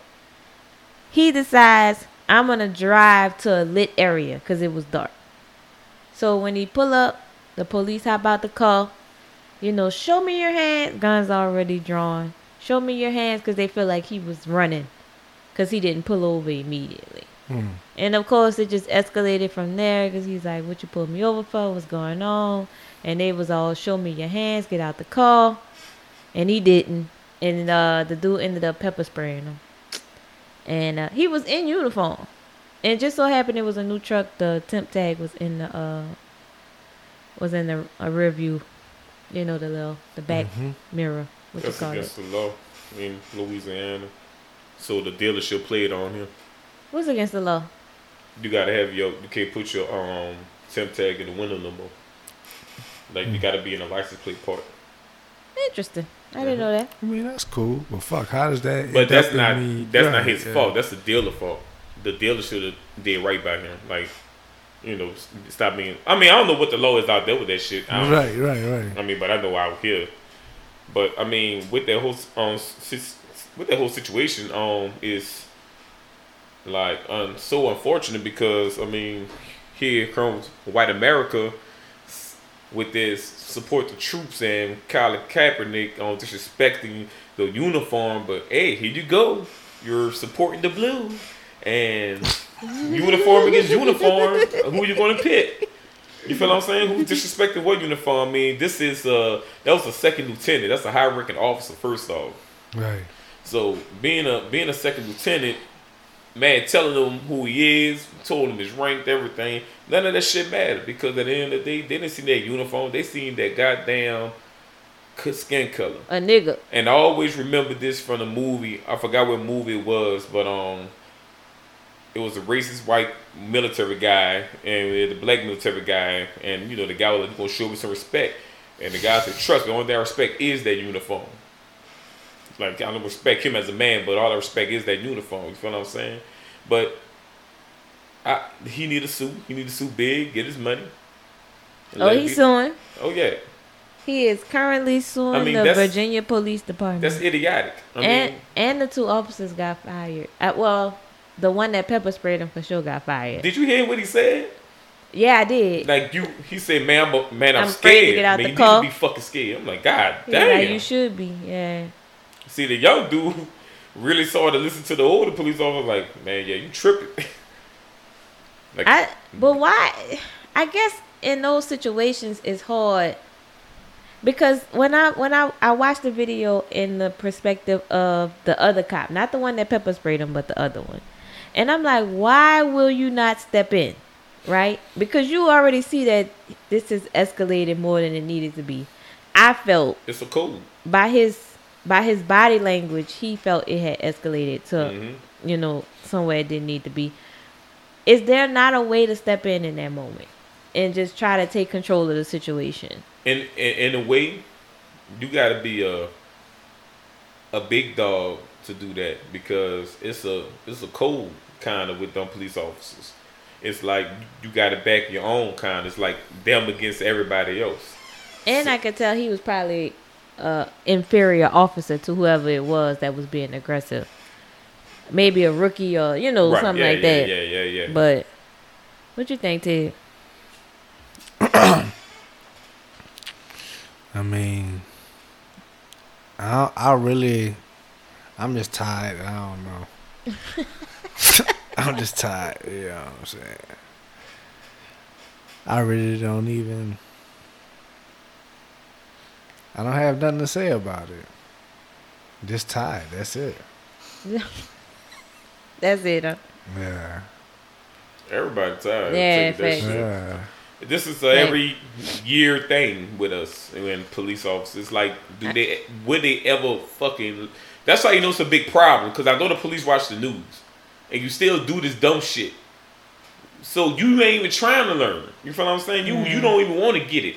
C: He decides I'm gonna drive to a lit area because it was dark. So when he pull up, the police hop out the car. You know, show me your hands. Guns already drawn. Show me your hands because they feel like he was running because he didn't pull over immediately.
A: Hmm.
C: And of course, it just escalated from there because he's like, "What you pulled me over for? What's going on?" And they was all, "Show me your hands, get out the car," and he didn't. And uh, the dude ended up pepper spraying him. And uh, he was in uniform, and it just so happened it was a new truck. The temp tag was in the uh, was in the a rear view, you know, the little the back
A: Mhm.
C: mirror. What you
B: That's
C: call it?
B: against the law in Louisiana. So the dealership played on him.
C: What's against the law?
B: You gotta have your you can't put your um temp tag in the window no more. Like you gotta be in a license plate part.
C: Interesting. I didn't know that.
A: I mean, that's cool. But fuck, how does that?
B: But that's not
A: mean-
B: that's
A: right,
B: not his
A: yeah.
B: fault. That's the dealer fault. The dealer should have did right by him. Like, you know, stop being. I mean, I don't know what the law is out there with that shit. I don't-
A: Right, right, right.
B: I mean, but I know out here. But I mean, with that whole um sis- with that whole situation um is like um so unfortunate because I mean here comes white America with this support the troops and Colin Kaepernick on disrespecting the uniform, but hey, here you go, you're supporting the blue and uniform against uniform. Who are you to pick? You feel what I'm saying? Who's disrespecting what uniform? I mean, this is uh that was a second lieutenant. That's a high ranking officer first off.
A: Right.
B: So being a being a second lieutenant, man, telling them who he is, told him his rank, everything. None of that shit mattered because at the end of the day, they didn't see that uniform. They seen that goddamn skin color.
C: A nigga.
B: And I always remember this from the movie. I forgot what movie it was, but um, it was a racist white military guy and the black military guy, and you know the guy was gonna show me some respect, and the guy said, "Trust me, the only thing I respect is that uniform." Like I don't respect him as a man, but all I respect is that uniform. You feel what I'm saying? But I, he need a suit. He need a suit big, get his money.
C: Oh, he's suing.
B: Oh yeah,
C: He is currently suing
B: I mean,
C: the Virginia Police Department.
B: that's idiotic. I
C: and
B: mean,
C: and the two officers got fired. Uh, well, the one that pepper sprayed him for sure got fired.
B: did you hear what he said?
C: yeah, I did.
B: Like you, he said, "Man, I'm, man, I'm,
C: I'm afraid to
B: scared.
C: get out
B: man,
C: the
B: you
C: car."
B: need to be fucking scared." I'm like, God damn.
C: like, you should be. Yeah.
B: See, the young dude really started to listen to the older police officer. Like, man, yeah, you tripping. like,
C: I but why? I guess in those situations it's hard because when I when I I watched the video in the perspective of the other cop, not the one that pepper sprayed him, but the other one, and I'm like, why will you not step in, right? Because you already see that this has escalated more than it needed to be. I felt
B: it's a code.
C: by his by his body language, he felt it had escalated to
B: Mhm.
C: you know somewhere it didn't need to be. Is there not a way to step in in that moment and just try to take control of the situation?
B: In, in in a way, you got to be a a big dog to do that because it's a it's a code kind of with them police officers. It's like you got to back your own kind. It's like them against everybody else.
C: And I could tell he was probably a inferior officer to whoever it was that was being aggressive. Maybe a rookie or you know
B: Right,
C: something
B: yeah,
C: like
B: yeah,
C: that.
B: Yeah, yeah, yeah.
C: But what do you think, Ted?
A: I mean, I I really, I'm just tired. I don't know. I'm just tired. You know what I'm saying? I really don't even. I don't have nothing to say about it. Just tired. That's it.
C: That's it. Huh?
A: Yeah.
B: Everybody tired.
C: Yeah,
B: Take that
C: facts.
B: shit.
A: Yeah.
B: This is a every year thing with us and police officers. Like, do they would they ever fucking? That's how you know it's a big problem. Because I know the police watch the news, and you still do this dumb shit. So you ain't even trying to learn. You feel what I'm saying? You you mm-hmm. don't even want to get it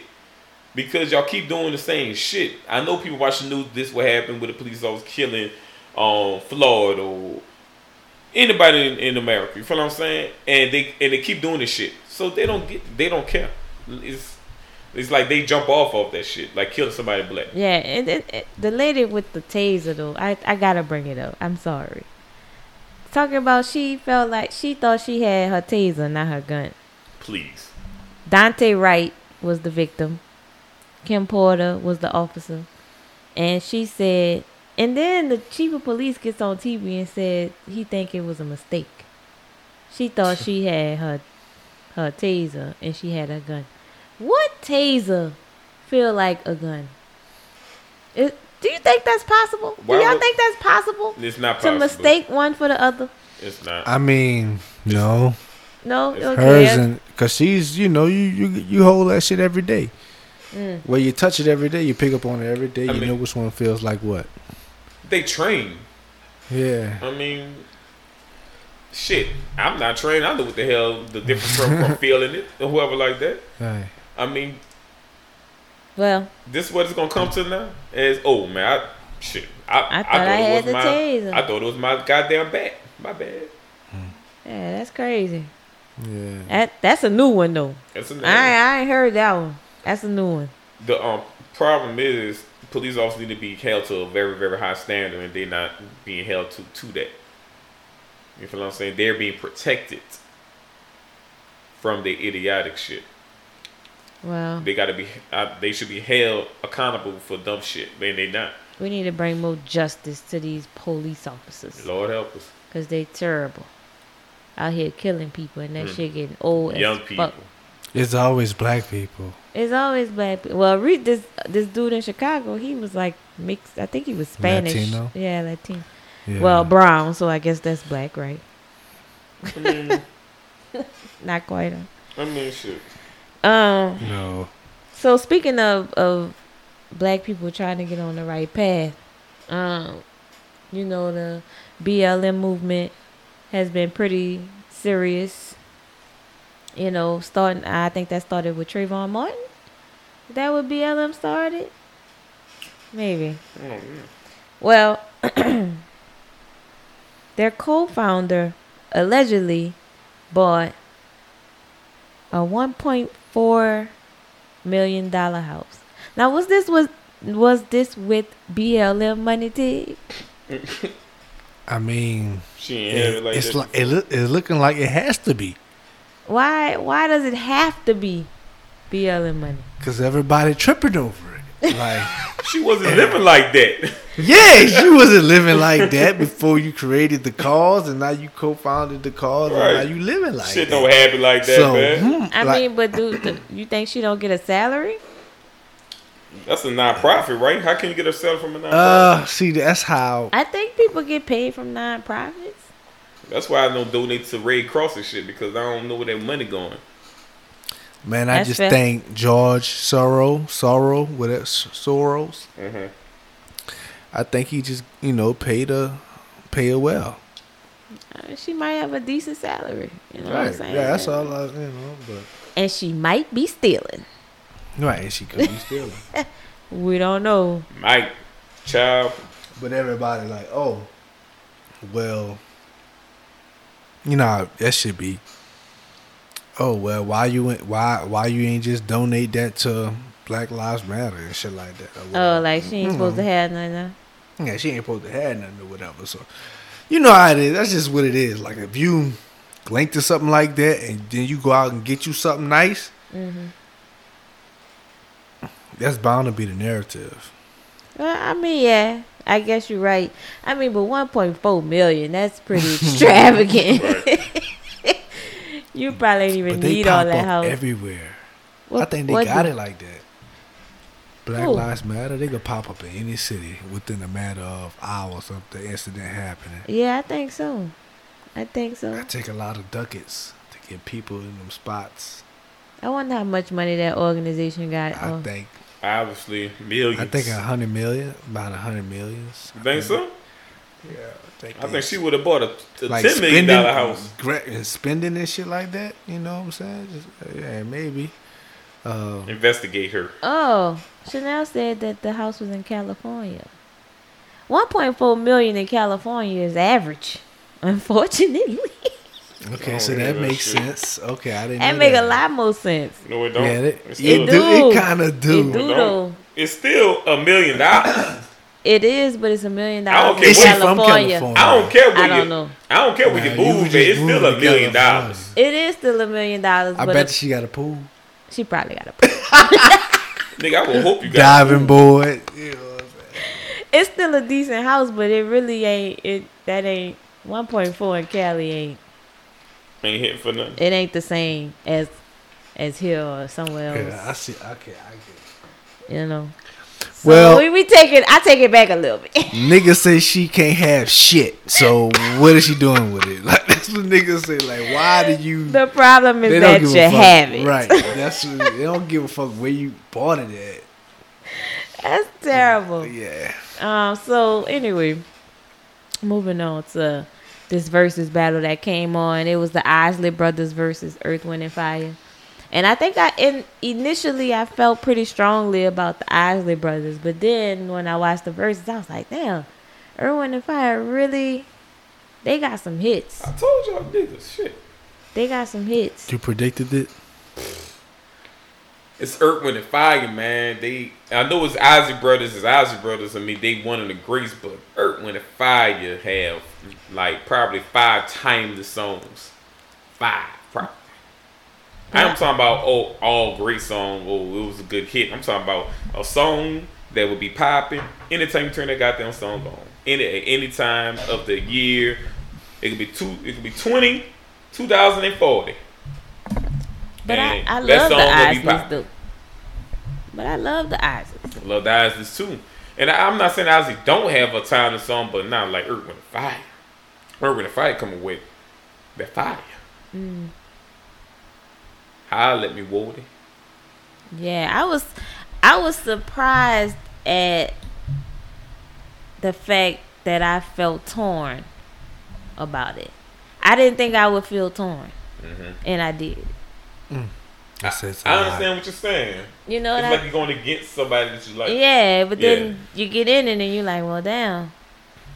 B: because y'all keep doing the same shit. I know people watch the news. This what happened with the police officer killing um Floyd or anybody in, in America. You feel what I'm saying? And they and they keep doing this shit. So they don't get they don't care. It's it's like they jump off of that shit, like killing somebody black.
C: Yeah, and, and, and the lady with the taser though, I I gotta bring it up. I'm sorry. Talking about she felt like she thought she had her taser, not her gun.
B: Please.
C: Daunte Wright was the victim. Kim Potter was the officer. And she said and then the chief of police gets on TV and said he think it was a mistake. She thought she had her her taser and she had a gun. What taser feel like a gun? It, do you think that's possible?
B: Why
C: do y'all
B: would-
C: think that's possible?
B: It's not
C: To mistake one for the other?
B: It's not.
A: I mean, no,
C: No, okay.
A: hers and because she's you know you you you hold that shit every day.
C: Mm.
A: Well, you touch it every day, you pick up on it every day.
B: I
A: you
B: mean-
A: know which one feels like what.
B: they train.
A: Yeah,
B: I mean, shit. I'm not trained. I know what the hell the difference from, from feeling it or whoever like that.
A: Right.
B: I mean,
C: Well,
B: this is what it's gonna come to now. Is oh man, I shit. I,
C: I thought I
B: it
C: had
B: was
C: the
B: my,
C: taser.
B: I thought it was my goddamn bat. My bad.
C: yeah, that's crazy.
A: Yeah.
C: That that's a new one though.
B: That's a
C: I ain't, I ain't heard that one. That's a new one.
B: The um problem is police officers need to be held to a very very high standard, and they're not being held to to that. You feel what I'm saying? They're being protected from the idiotic shit.
C: Well,
B: They gotta be. Uh, they should be held accountable for dumb shit, man. They not.
C: we need to bring more justice to these police officers
B: Lord help us,
C: because they terrible. Out here killing people and that
B: Mm.
C: shit getting old
B: young
C: as
B: people.
C: fuck.
A: It's always black people.
C: It's always black. pe- Well, read this this dude in Chicago. He was like mixed. I think he was Spanish.
A: Latino?
C: Yeah, Latino.
A: Yeah.
C: Well, brown. So I guess that's black, right?
B: I mean,
C: Not quite.
B: I mean, shit.
C: Um.
A: no.
C: So speaking of of black people trying to get on the right path, um, you know the BLM movement has been pretty serious. You know, starting I think that started with Trayvon Martin. Is that what BLM started? Maybe.
B: Oh, I don't.
C: Well, their co-founder allegedly bought a 1.4 million dollar house. Now, was this was was this with BLM money, Tig?
A: I mean,
B: She ain't
A: it,
B: it like
A: it's like it look, it's looking like it has to be
C: Why why does it have to be BLM money?
A: because everybody tripping over it. Like,
B: she wasn't living like that.
A: yeah, she wasn't living like that before you created the cause, and now you co-founded the cause, and
B: Right.
A: now you living like
B: Shit
A: that.
B: don't happen like that,
A: so,
B: man.
A: hmm,
C: I
A: like-
C: mean, but do, do you think she don't get a salary?
B: That's a non-profit, right? How can you get a sale from a non-profit?
A: uh, see, that's how.
C: I think people get paid from nonprofits.
B: That's why I don't donate to Red Cross and shit because I don't know where that money going.
A: Man, I
C: That's
A: just
C: fair.
A: think George Soros, Sorrow, whatever, Soros.
B: Mm-hmm.
A: I think he just, you know, paid her, pay her well.
C: Uh, She might have a decent salary. You know what I'm
A: Right.
C: saying?
A: Yeah, that's all I, you know. But
C: And she might be stealing.
A: right, and she could be stealing.
C: We don't know.
B: Mike, child,
A: But everybody like, oh, well, you know, that should be. Oh well, why you why why you ain't just donate that to Black Lives Matter and shit like that?
C: Oh, like she ain't supposed to have nothing.
A: yeah, she ain't supposed to have nothing or whatever. So, you know how it is. That's just what it is. Like if you link to something like that and then you go out and get you something nice,
C: Mhm.
A: that's bound to be the narrative.
C: Well, I mean, yeah, I guess you're right. I mean, but 1.4 million, that's pretty extravagant. you probably ain't even
A: But
C: need all that
A: up
C: house.
A: everywhere. I think they got
C: do-
A: it like that. Black
C: Who?
A: Lives Matter, they could pop up in any city within a matter of hours of the incident happening.
C: Yeah, I think so. I think so.
A: I take a lot of ducats to get people in them spots.
C: I wonder how much money that organization got.
A: I
C: Oh,
A: think
B: obviously millions.
A: I think a hundred million, about a hundred millions.
B: You think so?
A: Yeah, I think.
B: I think she would have bought a, a
A: like
B: ten million dollar house.
A: gra- and spending and shit like that. You know what I'm saying? Just, yeah, maybe. Uh,
B: Investigate her.
C: oh, Chanel said that the house was in California. 1.4 million in California is average, unfortunately.
A: Okay, so that
B: that
A: makes
B: shit.
A: sense. Okay, I didn't.
C: that
A: know
C: make
A: that.
C: a lot more sense.
B: No, it don't.
A: Yeah, it,
B: It's
A: it, do.
C: do.
A: It kind of do.
C: It do.
B: don't.
C: though.
B: It's still a million dollars.
C: It is, but it's a million dollars.
B: I don't
C: dollars
B: care
C: in
A: she from
C: California.
A: California?
B: I don't care where
C: I
B: you.
C: don't know.
B: I don't care where
A: Nah,
B: you
A: you
B: move, but it's still a million dollars.
C: It is still a million dollars,
A: I
C: but
A: bet
C: if-
A: she got a pool,
C: she probably got a pool.
B: Nigga, I will hope you got.
A: diving board. You know what
C: It's still a decent house, but it really ain't. It that ain't 1.4 in Cali ain't.
B: Ain't hitting for nothing.
C: It ain't the same as as here or somewhere else.
A: Yeah, I see. Okay, I get. It.
C: You know. So
A: Well-
C: we, we take it. I take it back a little bit.
A: nigga say she can't have shit. So what is she doing with it? Like that's what niggas say. Like why do you?
C: the problem is that you
A: a fuck.
C: have it.
A: Right. That's what, they don't give a fuck where you bought it at.
C: That's terrible.
A: Yeah.
C: Um. So anyway, moving on to this Verzuz battle that came on. It was the Isley Brothers versus Earth, Wind, and Fire. And I think I in, initially I felt pretty strongly about the Isley Brothers, but then when I watched the Verzuz, I was like, damn, Earth, Wind, and Fire really, they got some hits.
B: I told y'all niggas shit.
C: They got some hits.
A: You predicted it.
B: It's Earth, Wind, and Fire, man. They, I know it's Ozzy Brothers. It's Ozzy Brothers. I mean, they one of the greats, but Earth, Wind, and Fire have like probably five times the songs. Five, probably. I'm talking about oh, all great song. Oh, it was a good hit. I'm talking about a song that would be popping anytime you turn that goddamn song on. Any at any time of the year. It could be two. It could be 20, 2040.
C: But I, I love the
B: song will be
C: Isleys though. But I love the Isleys.
B: Love the Isleys too. And I, I'm not saying Ozzy don't have a timeless song, but not like Earth, Wind, Fire. Earth, Wind, Fire coming with that fire.
C: Mm.
B: How let me wold it.
C: Yeah, I was I was surprised at the fact that I felt torn about it. I didn't think I would feel torn,
B: Mhm.
C: and I did.
A: I said
B: I understand what you're saying.
C: You know what
B: It's
C: I
B: like you're going against somebody that you like.
C: Yeah, but then
B: Yeah.
C: you get in it and you're like, well, damn.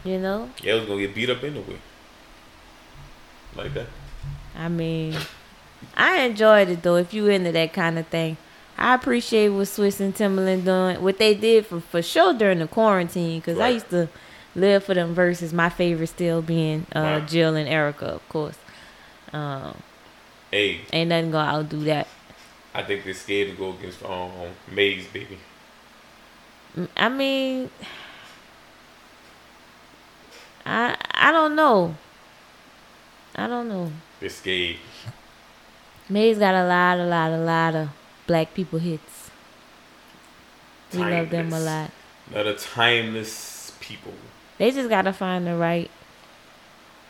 C: You know?
B: Yeah, it was gonna get beat up anyway. Like that.
C: I mean, I enjoyed it though. If you into that kind of thing, I appreciate what Swizz and Timbaland doing, what they did for for sure during the quarantine. Cause I used to live for them Verzuz. My favorite still being uh,
B: Wow.
C: Jill and Erykah, of course. Um,
B: Hey,
C: ain't nothing gonna outdo that.
B: I think they're scared to go against um Maze, baby.
C: Mm, I mean, I I don't know. I don't know.
B: They're scared.
C: Maze got a lot, a lot, a lot of black people hits. We love them a
B: Timeless.
C: lot.
B: Another timeless people.
C: They just gotta find the right,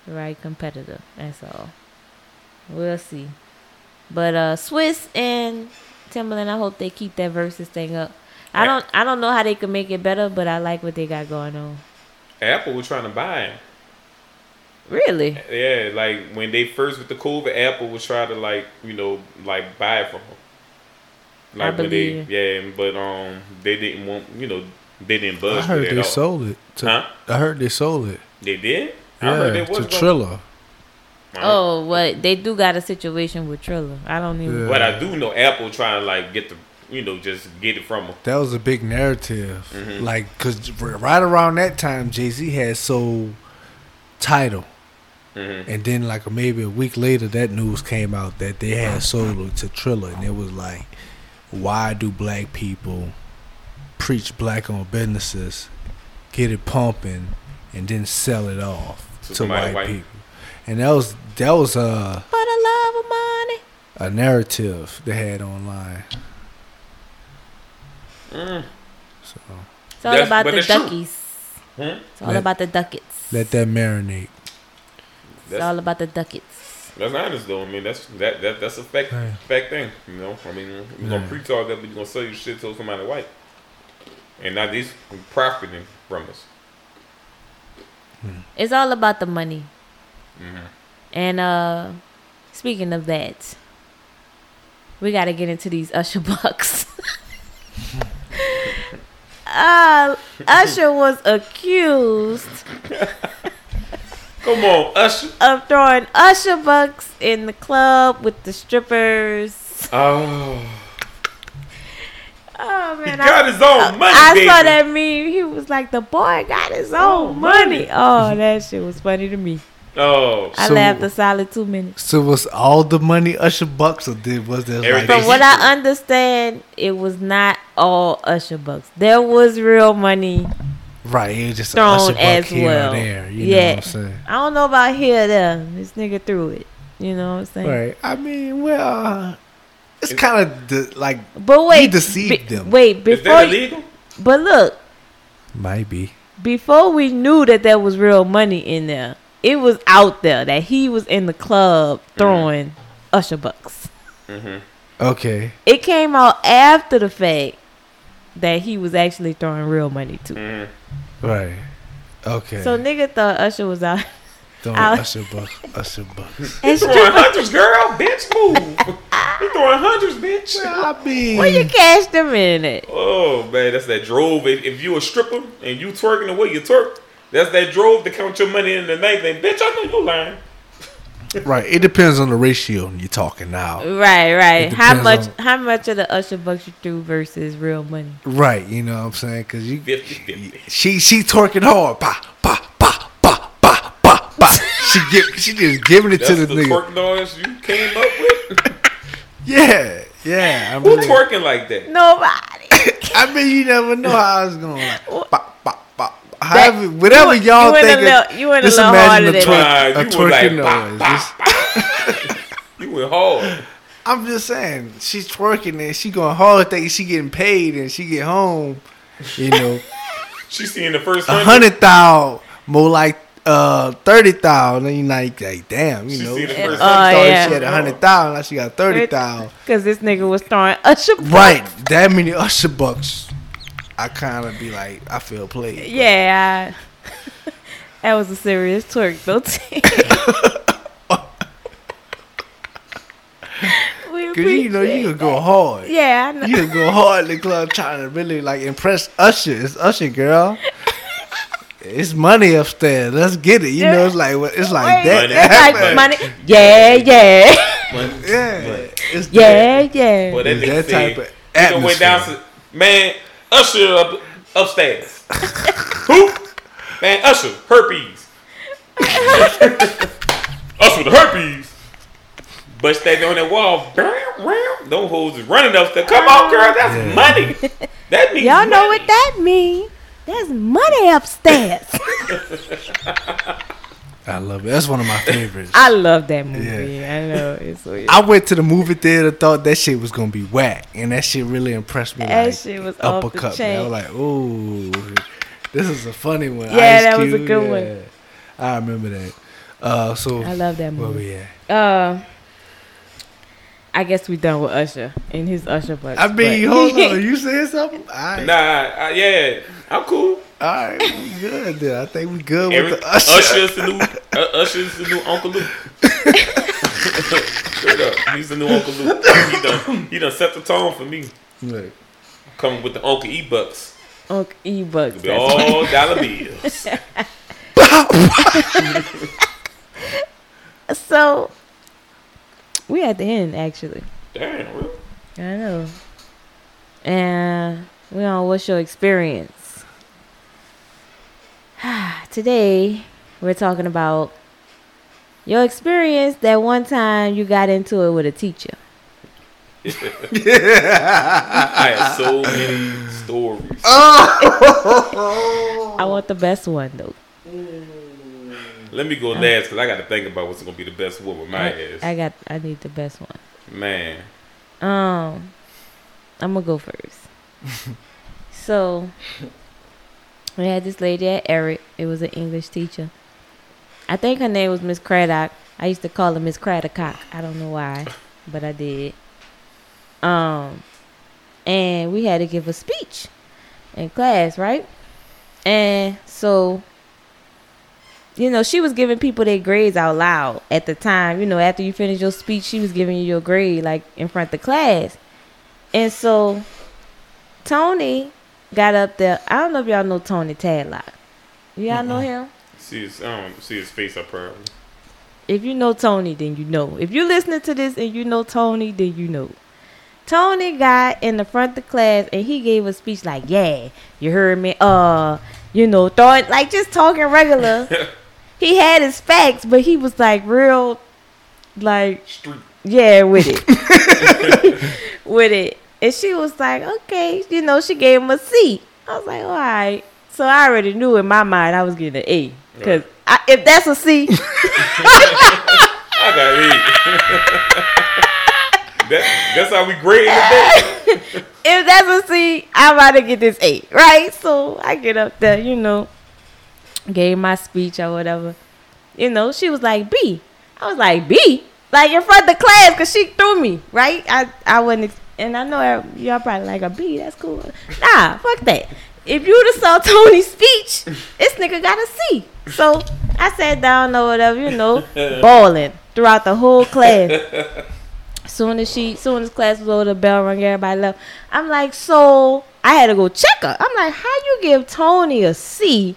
C: the right competitor. That's all. We'll see. But uh, Swizz and Timbaland, I hope they keep that Verzuz thing up. I don't, I don't know how they can make it better, but I like what they got going on.
B: Apple was trying to buy him.
C: Really?
B: Yeah, like when they first with the COVID, Apple was trying to like you know like buy it from them.
C: I
B: Like when they
C: believe
B: yeah, but um they didn't want you know they didn't
A: buzz.
B: I
A: heard they
B: all.
A: sold it. To,
B: Huh?
A: I heard they sold it.
B: They did. I heard
A: Yeah,
B: they
A: to
B: was gonna-
A: Triller.
C: Oh, what? They do got a situation with Triller. I don't even.
A: Yeah.
B: But I do know Apple trying to like get the you know just get it from them.
A: That was a big narrative.
B: Mhm.
A: Like, cause right around that time, Jay Z had sold Tidal,
B: hmm
A: and then like maybe a week later, that news came out that they had sold it to Triller, and it was like, why do black people preach black owned businesses, get it pumping, and then sell it off
B: To
A: to, white,
B: white.
A: people? And that was that was uh,
C: For the love of money.
A: a narrative they had online.
B: Mm.
A: So
C: It's all
B: That's-
C: about the duckies.
B: Hmm?
C: It's all
A: Let-
C: about the ducats.
A: let that marinate.
C: it's
B: That's,
C: all about the ducats.
B: that's honest though. I mean that's that, that that's a fact
A: Right.
B: fact thing. You know, I mean you're gonna
A: Right.
B: preach all that, but you're gonna sell your shit to somebody white, and now these profiting from us.
C: It's all about the money.
B: Mhm.
C: And uh speaking of that, we got to get into these Usher bucks. uh, Usher was accused
B: Come on, Usher.
C: of throwing Usher bucks in the club with the strippers.
B: Oh,
C: Oh man, he
B: got
C: I,
B: his own money,
C: I
B: baby.
C: saw that meme. He was like, "The boy got his own money." Oh, that shit was funny to me.
B: Oh,
C: I
A: So-
C: laughed a solid two minutes.
A: So was all the money Usher bucks or did was there like
C: From what I understand, it was not all Usher bucks. There was real money.
A: right? It was just
C: thrown
A: Usher
C: as
A: here
C: well.
A: or there. You
C: Yeah.
A: know what I'm saying?
C: I don't know about here or there. This nigga threw it. You know what I'm saying?
A: Right. I mean, well, it's kind of de- like
C: But wait,
A: deceived
C: be-
A: them.
C: Wait,
B: Is
C: before
B: that
C: you- but look,
A: might be.
C: before we knew that there was real money in there, it was out there that he was in the club throwing usher bucks.
A: Okay.
C: It came out after the fact that he was actually throwing real money too.
B: Mhm.
A: Right. Okay.
C: So nigga thought Usher was out.
A: Throwing
C: I'll-
A: Usher bucks. Usher bucks.
C: And
B: Throwing hundreds, girl, bitch, move. you throwing hundreds, bitch.
A: I mean,
C: Where you cash them in at?
B: Oh man, that's that drove. If, if you a stripper and you twerking the way you twerk, that's that drove to count your money in the night. Then, bitch, I know you lying.
A: right. It depends on the ratio you're talking now.
C: Right, right. How much?
A: on-
C: How much of the Usher bucks you threw versus real money?
A: Right. You know what I'm saying? Because you,
B: 50-50.
A: she she twerking hard. Pa pa pa pa pa pa pa. she give she just giving it
B: That's
A: to the,
B: the
A: nigga.
B: twerk noise you came up with.
A: Yeah. Yeah. I
B: Who
A: mean,
B: twerking like that?
C: Nobody.
A: I mean, you never know how it's going. Like. However, whatever
C: you
A: y'all
C: went a
A: think.
C: little- you went a
A: just
C: little
A: imagine
C: harder
A: a,
C: than
A: twerk,
B: Nah,
A: a
B: you was
A: twerking
B: like,
A: noise.
B: pop,
A: Just-
B: You went hard.
A: I'm just saying, she's twerking and she going hard. Thinking she getting paid and she get home. You know,
B: She seeing the first
A: a
B: hundred.
A: hundred thousand, more like uh thirty thousand. And you like, like, damn, you
B: She
A: know. She
B: first
C: Oh,
A: thought
C: yeah.
A: she had a hundred thousand. Now she got thirty thousand.
C: Because this nigga was throwing Usher. bucks.
A: Right, that many Usher bucks. I kind of be like, I feel played.
C: Yeah. I, that was a serious twerk, though.
A: Cause you know you can go hard.
C: Yeah, I know.
A: You can go hard in the club trying to really like impress Usher. It's Usher, girl. It's money upstairs. Let's get it. You know, it's like it's like
C: Wait,
A: that.
C: it's like
B: Money.
C: money. Yeah, yeah,
B: But,
A: yeah, it's
C: yeah, yeah.
B: but that
A: It's that type of
B: he done went down to, man, Usher up, upstairs. Who? Man, Usher, herpes. Usher with the herpes. But standing on that wall, bam, bam, them hoes is running upstairs. Come on, girl, that's
A: Yeah.
B: money. That means
C: Y'all know
B: money.
C: what that means. There's money upstairs.
A: I love it. That's one of my favorites.
C: I love that movie. I know it's weird.
A: I went to the movie theater, thought that shit was gonna be whack, and that shit really impressed me.
C: That
A: like,
C: shit was off the
A: uppercut me. I was like, ooh, this is a funny one.
C: Yeah,
A: Ice
C: that was a
A: Cube,
C: good one.
A: I remember that. Uh, so
C: I love that
A: where
C: movie.
A: we at?
C: Uh, I guess we done with Usher and his Usher bucks.
A: I mean,
C: but-
A: hold on. You said something? All right,
B: Nah, I, yeah, I'm cool.
A: All right, we good. Then. I think we good
B: Every,
A: with the Usher.
B: Usher's the new uh, Usher's the new Uncle Luke. Straight up, he's the new Uncle Luke. He done he done set the tone for me.
A: Look,
B: Coming with the Uncle E bucks,
C: Uncle E bucks.
B: be all dollar bills.
C: So we at the end actually.
B: Damn, really?
C: I know. And we on what's your experience? Today we're talking about your experience that one time you got into it with a teacher.
B: I have so many stories. Oh!
C: I want the best one though.
B: Let me go last because I got to think about what's gonna be the best one with my
C: I,
B: ass.
C: I got I need the best one.
B: Man,
C: Um, I'm gonna go first. so, we had this lady at Eric. It was an English teacher. I think her name was Miss Craddock. I used to call her Miss Craddock. I don't know why, but I did. Um, and we had to give a speech in class, right? And so, you know, she was giving people their grades out loud at the time. You know, after you finish your speech, she was giving you your grade like in front of the class. And so Tony got up there. I don't know if y'all know Tony Tadlock. Y'all know him?
B: see his um, see his face up probably.
C: If you know Tony, then you know. If you're listening to this and you know Tony, then you know. Tony got in the front of the class and he gave a speech like, "Yeah, you heard me. Uh, you know, throwing like just talking regular. he had his facts, but he was like real, like
B: Street.
C: yeah, with it, with it. And she was like, okay, you know, she gave him a C. I was like, all right. So I already knew in my mind I was getting an A. Because if that's a C,
B: I got eight. that, that's how we grade today.
C: if that's a C, I'm about to get this A, right? So I get up there, you know, gave my speech or whatever. You know, she was like B. I was like B, like in front of the class, cause she threw me, right? I I wasn't, ex- and I know y'all probably like a B. That's cool. Nah, fuck that. If you'd have saw Tony's speech, this nigga got a C. So I sat down or whatever, you know, bawling throughout the whole class. Soon as she, soon as class was over, the bell rang, everybody left. I'm like, so I had to go check her. I'm like, how you give Tony a C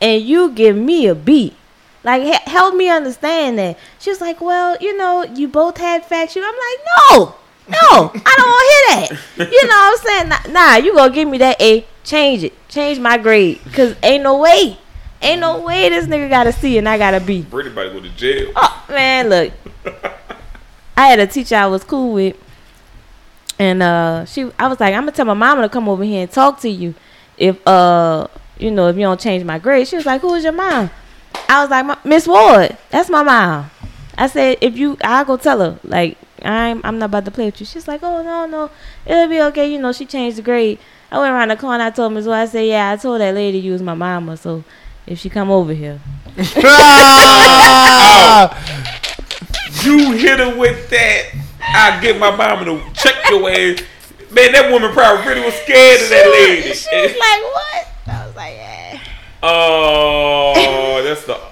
C: and you give me a B? Like, he- help me understand that. She was like, well, you know, you both had facts. You, I'm like, no, no, I don't want to hear that. You know what I'm saying? Nah, nah, you gonna give me that A? Change it, change my grade, cause ain't no way, ain't no way this nigga got a C and I got a B.
B: Brady about to go to jail.
C: Oh man, look. I had a teacher I was cool with, and uh, she, I was like, I'm gonna tell my mama to come over here and talk to you, if uh, you know, if you don't change my grade. She was like, Who is your mom? I was like, Miss Ward, that's my mom. I said, if you, I'll go tell her. Like, I'm, I'm not about to play with you. She's like, oh no, no, it'll be okay. You know, she changed the grade. I went around the corner. I told Miss Ward, I said, yeah, I told that lady you was my mama. So if she come over here, oh. Oh.
B: You hit her with that. I get my mama to check your ass. Man, that woman probably really was scared of that lady.
C: she was like, what? I was like, yeah.
B: oh, that's the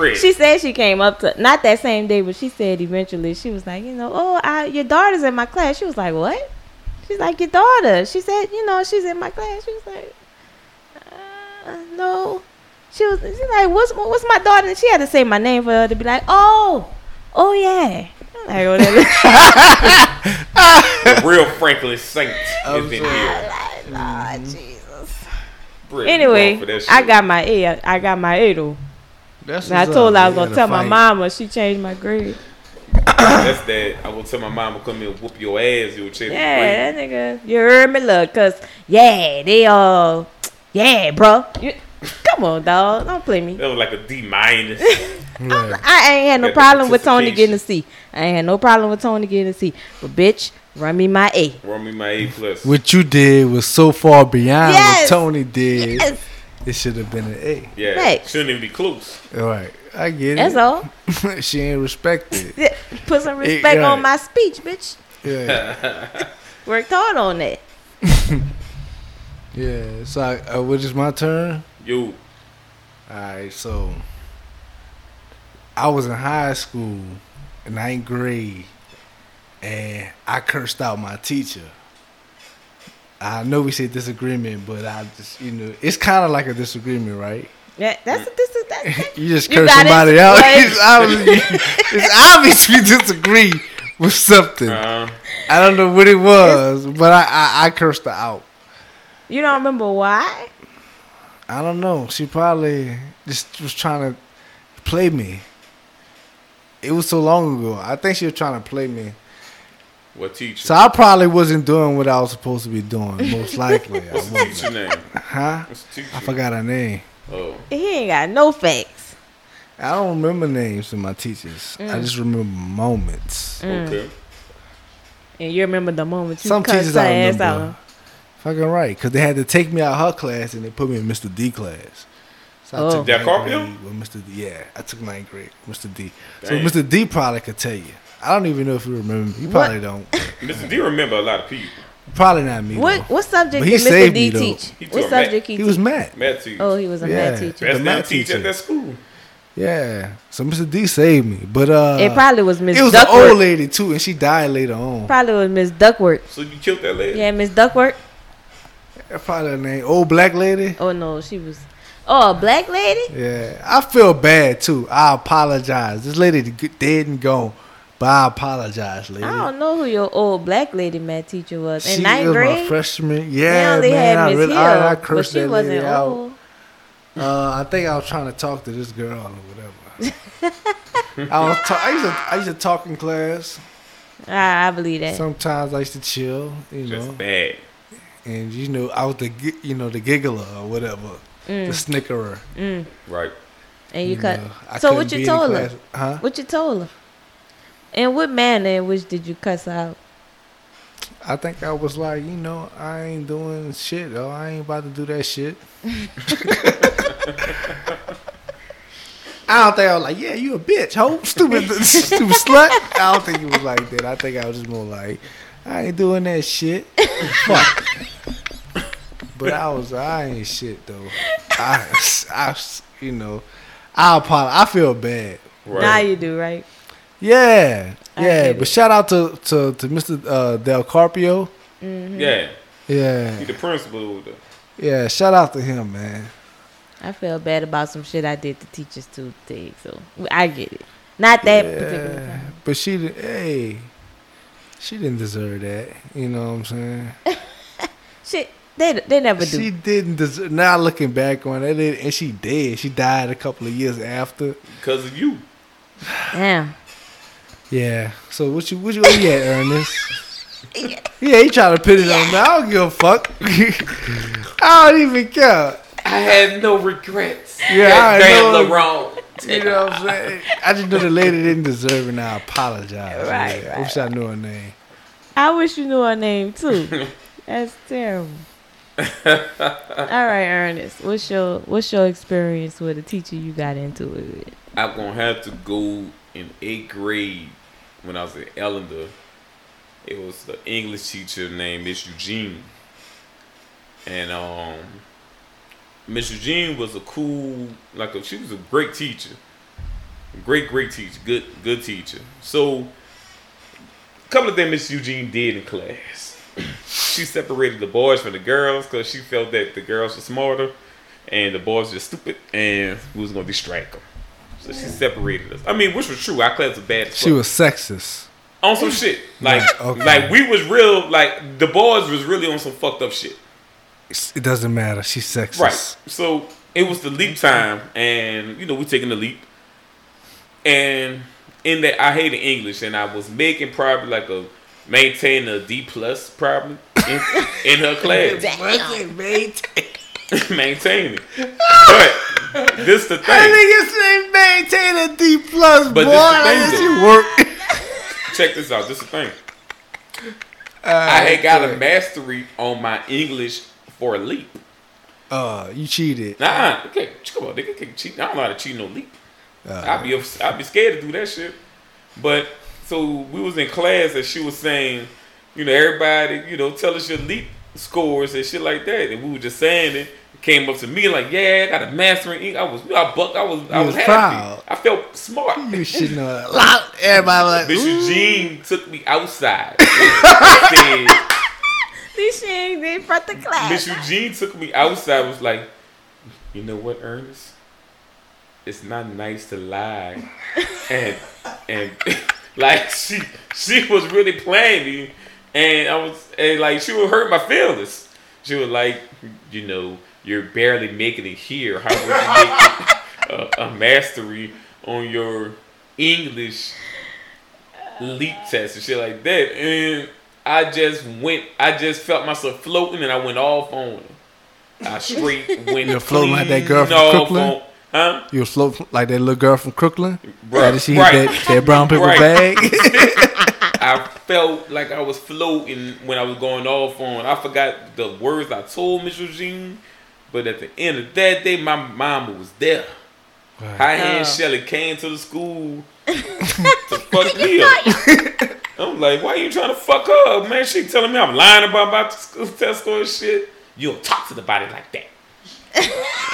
B: Brit.
C: She said she came up to not that same day, but she said eventually she was like, you know, oh, I, your daughter's in my class. She was like, what? She's like, your daughter. She said, you know, she's in my class. She was like, uh, no. She was. She's like, what's what's my daughter? And she had to say my name for her to be like, oh, oh yeah. Like whatever.
B: the real Franklin Saint is in here.
C: like, Lord Jesus.
B: Brit,
C: Anyway,
B: going for that
C: I got my A. I got my A though.
A: That's
C: I told her I was gonna
A: gotta
C: tell my mama. She changed my grade.
B: That's that. I will tell my mama come here and whoop your ass. You'll check.
C: Yeah, that nigga. You heard me, look, cause yeah, they all, yeah, bro. You, come on, dog. Don't play me.
B: That was like a D minus.
A: Yeah.
C: I ain't had no
B: Got
C: problem with Tony getting a C. I ain't had no problem with Tony getting a C. But bitch, run me my A.
B: Run me my A plus.
A: What you did was so far beyond
C: Yes.
A: what Tony did.
C: Yes.
A: It should have been an A.
B: Yeah,
C: Facts.
B: shouldn't even be close.
A: All right, I get
C: That's
A: it.
C: That's all.
A: she ain't respected.
C: Put some respect
A: right.
C: on my speech, bitch.
A: Yeah,
C: Worked hard on that.
A: yeah. So, I, uh, what is my turn?
B: You.
A: All right, so I was in high school, ninth grade, and I cursed out my teacher. I know we said disagreement, but I just, you know, it's kind of like a disagreement, right?
C: Yeah, that's this is that.
A: You just curse
C: got it,
A: somebody out.
C: right.
A: It's obviously, it's obviously disagree with something.
B: uh,
A: I don't know what it was, but I, I, I cursed her out.
C: You don't remember why?
A: I don't know. She probably just was trying to play me. It was so long ago. I think she was trying to play me.
B: What teacher?
A: So I probably wasn't doing what I was supposed to be doing. Most likely, I
B: What's the
A: wasn't.
B: teacher name?
A: Huh?
B: What's the teacher?
A: I forgot her name.
B: Oh,
C: He ain't got no facts.
A: I don't remember names of my teachers. I
C: Mm.
A: just remember moments.
B: okay.
C: And you remember the moment you
A: Some teachers
C: her
A: I
C: ass
A: remember.
C: out.
A: Fucking right, because they had to take me out of her class and they put me in Mr. D class. So I
C: Oh.
A: took
B: That
A: ninth with Mr. D. Yeah, I took ninth grade, Mr. D. So Mr. D probably could tell you. I don't even know if you remember. You
C: What?
A: probably don't.
B: Mr. D remember a lot of people.
A: Probably not me.
C: What
A: though.
C: what subject
A: he
C: did Mr. D
A: me,
C: teach?
B: He
C: What
B: taught math.
C: subject he,
A: He was
C: teach?
A: mad.
B: Math teacher.
C: Oh, he was a
A: Yeah.
C: math teacher.
B: Best
A: the math
B: teacher
A: teacher.
B: at that school.
A: Yeah. So Mr. D saved me, but uh,
C: it probably was Miss
A: it was an
C: Duckworth.
A: old lady too, and she died later on.
C: Probably was Miss Duckworth.
B: So you killed that lady?
C: Yeah, Miss Duckworth.
A: That's probably her name. Old black lady.
C: Oh no, she was. Oh, a black lady.
A: Yeah, I feel bad too. I apologize. This lady g- dead and gone, but I apologize, lady.
C: I don't know who your old black lady math teacher was. In
A: she
C: ninth
A: was my
C: grade,
A: freshman.
C: they
A: Yeah,
C: only
A: man. I,
C: had Miss
A: really,
C: Hill,
A: I, I
C: but she
A: that
C: wasn't
A: lady out.
C: old.
A: Uh, I think I was trying to talk to this girl or whatever. I was. Ta- I used to. I used to talk in class.
C: I, I believe that.
A: Sometimes I used to chill, you
B: Just
A: know,
B: bad.
A: and you know, I was the you know the giggler or whatever, the snickerer.
C: Mm.
B: Right.
C: And you cut.
A: know. I
C: So what you told her?
A: Huh?
C: What you told her? And what manner in which did you cuss out?
A: I think I was like, you know, I ain't doing shit, though. I ain't about to do that shit. I don't think I was like, yeah, you a bitch, hoe, stupid, stupid slut. I don't think it was like that. I think I was just more like, I ain't doing that shit. Fuck. But I was, I ain't shit though. I, I, you know, I apologize. I feel bad.
B: Right.
C: Now you do, right?
A: Yeah,
C: I
A: yeah. But
C: it.
A: shout out to to to Mr. Uh, Del Carpio.
B: Yeah.
A: Yeah,
B: He the principal. the-
A: yeah. Shout out to him, man.
C: I feel bad about some shit I did to teachers too, Tig. So I get it. Not that particular time.
A: but she, di- hey, she didn't deserve that. You know what I'm saying?
C: Shit, they they never do.
A: She didn't deserve. Now looking back on it, it- and she did. She died a couple of years after.
B: Because of you.
C: Damn.
A: Yeah. So what you what you, where you at, Ernest? Yeah, he trying to put it on me. I don't give a fuck. I don't even care.
B: I had no regrets.
A: Yeah, I know.
B: wrong.
A: You know what I'm saying? I just know the lady didn't deserve it, and I apologize.
C: Right,
A: yeah. I wish I knew her name.
C: I wish you knew her name too. That's terrible. All right, Ernest. What's your what's your experience with a teacher you got into it with?
B: I'm gonna have to go in eighth grade when I was at Ellender. It was the English teacher named Miss Eugene, and um, Miss Eugene was a cool, like a, she was a great teacher, great great teacher, good good teacher. So, a couple of things Miss Eugene did in class. she separated the boys from the girls because she felt that the girls were smarter and the boys were stupid and we was gonna distract them. So she separated us. I mean, which was true. Our class was bad as
A: She was sexist.
B: on some shit. Like,
A: Okay.
B: like we was real. Like the boys was really on some fucked up shit.
A: It doesn't matter. She's sexist.
B: Right. So it was the leap time, and you know we taking the leap, and in that I hated English, and I was making probably like a maintain a D plus probably in, in her class, maintaining. But this the thing.
A: nigga say maintain a D plus,
B: But
A: boy.
B: this the thing,
A: you work.
B: Check this out. This is the thing.
A: Uh,
B: I had got a mastery on my English for a leap.
A: Uh, you cheated.
B: Nah, okay, come on, nigga can't cheat. I don't know how to cheat no leap.
A: Uh,
B: I'd be I'd be scared to do that shit. But so we was in class and she was saying, you know, everybody, you know, tell us your leap scores and shit like that, and we were just saying it. Came up to me like, yeah, I got a master in English. I was, I buck, I was, I
A: You
B: was,
A: was
B: happy.
A: proud.
B: I felt smart.
A: you should know that. Lot- Everybody like,
B: Miss
A: ooh.
B: Eugene took me outside. said,
C: This shit ain't in front of class.
B: Miss Eugene took me outside. Was like, you know what, Ernest? It's not nice to lie, and and like she she was really playing me, and I was and like she would hurt my feelings. She was like, you know, you're barely making it here. How would you make a, a mastery on your English leap test and shit like that? And I just went, I just felt myself floating, and I went off on her. I straight went.
A: You're floating like that girl from
B: off
A: Crooklyn?
B: on- Huh?
A: You was float like that little girl from Crooklyn.
B: Bruh,
A: After she
B: right.
A: that, that brown paper
B: Right.
A: bag.
B: I felt like I was floating when I was going off on. I forgot the words I told Miss Eugene, but at the end of that day, my mama was there. High hand
C: Oh.
B: Shelly came to the school to fuck me up. I'm like, why are you trying to fuck her up, man? She telling me I'm lying about my school test score and shit. You don't talk to the body like that.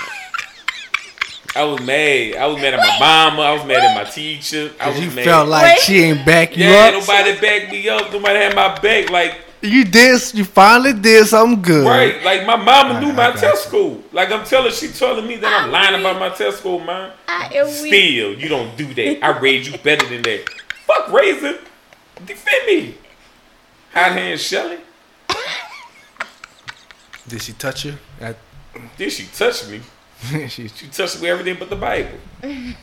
B: I was mad. I was mad at my mama. I was mad at my teacher. I was
A: you
B: mad.
A: felt like
C: Wait.
A: she ain't back you
B: yeah,
A: up.
B: nobody backed me up. Nobody had my back. Like,
A: You did. You finally did something good.
B: right. Like, my mama knew
A: I-
B: my
A: I
B: test
A: you.
B: score. Like, I'm telling, she telling me that I'm lying about my test score, man.
C: I am.
B: Still, you don't do that. I raised you better than that. Fuck raising. Defend me. Hot hand Shelly.
A: Did she touch you? At,
B: Did she touch me?
A: she,
B: She touched me everything but the Bible.
A: did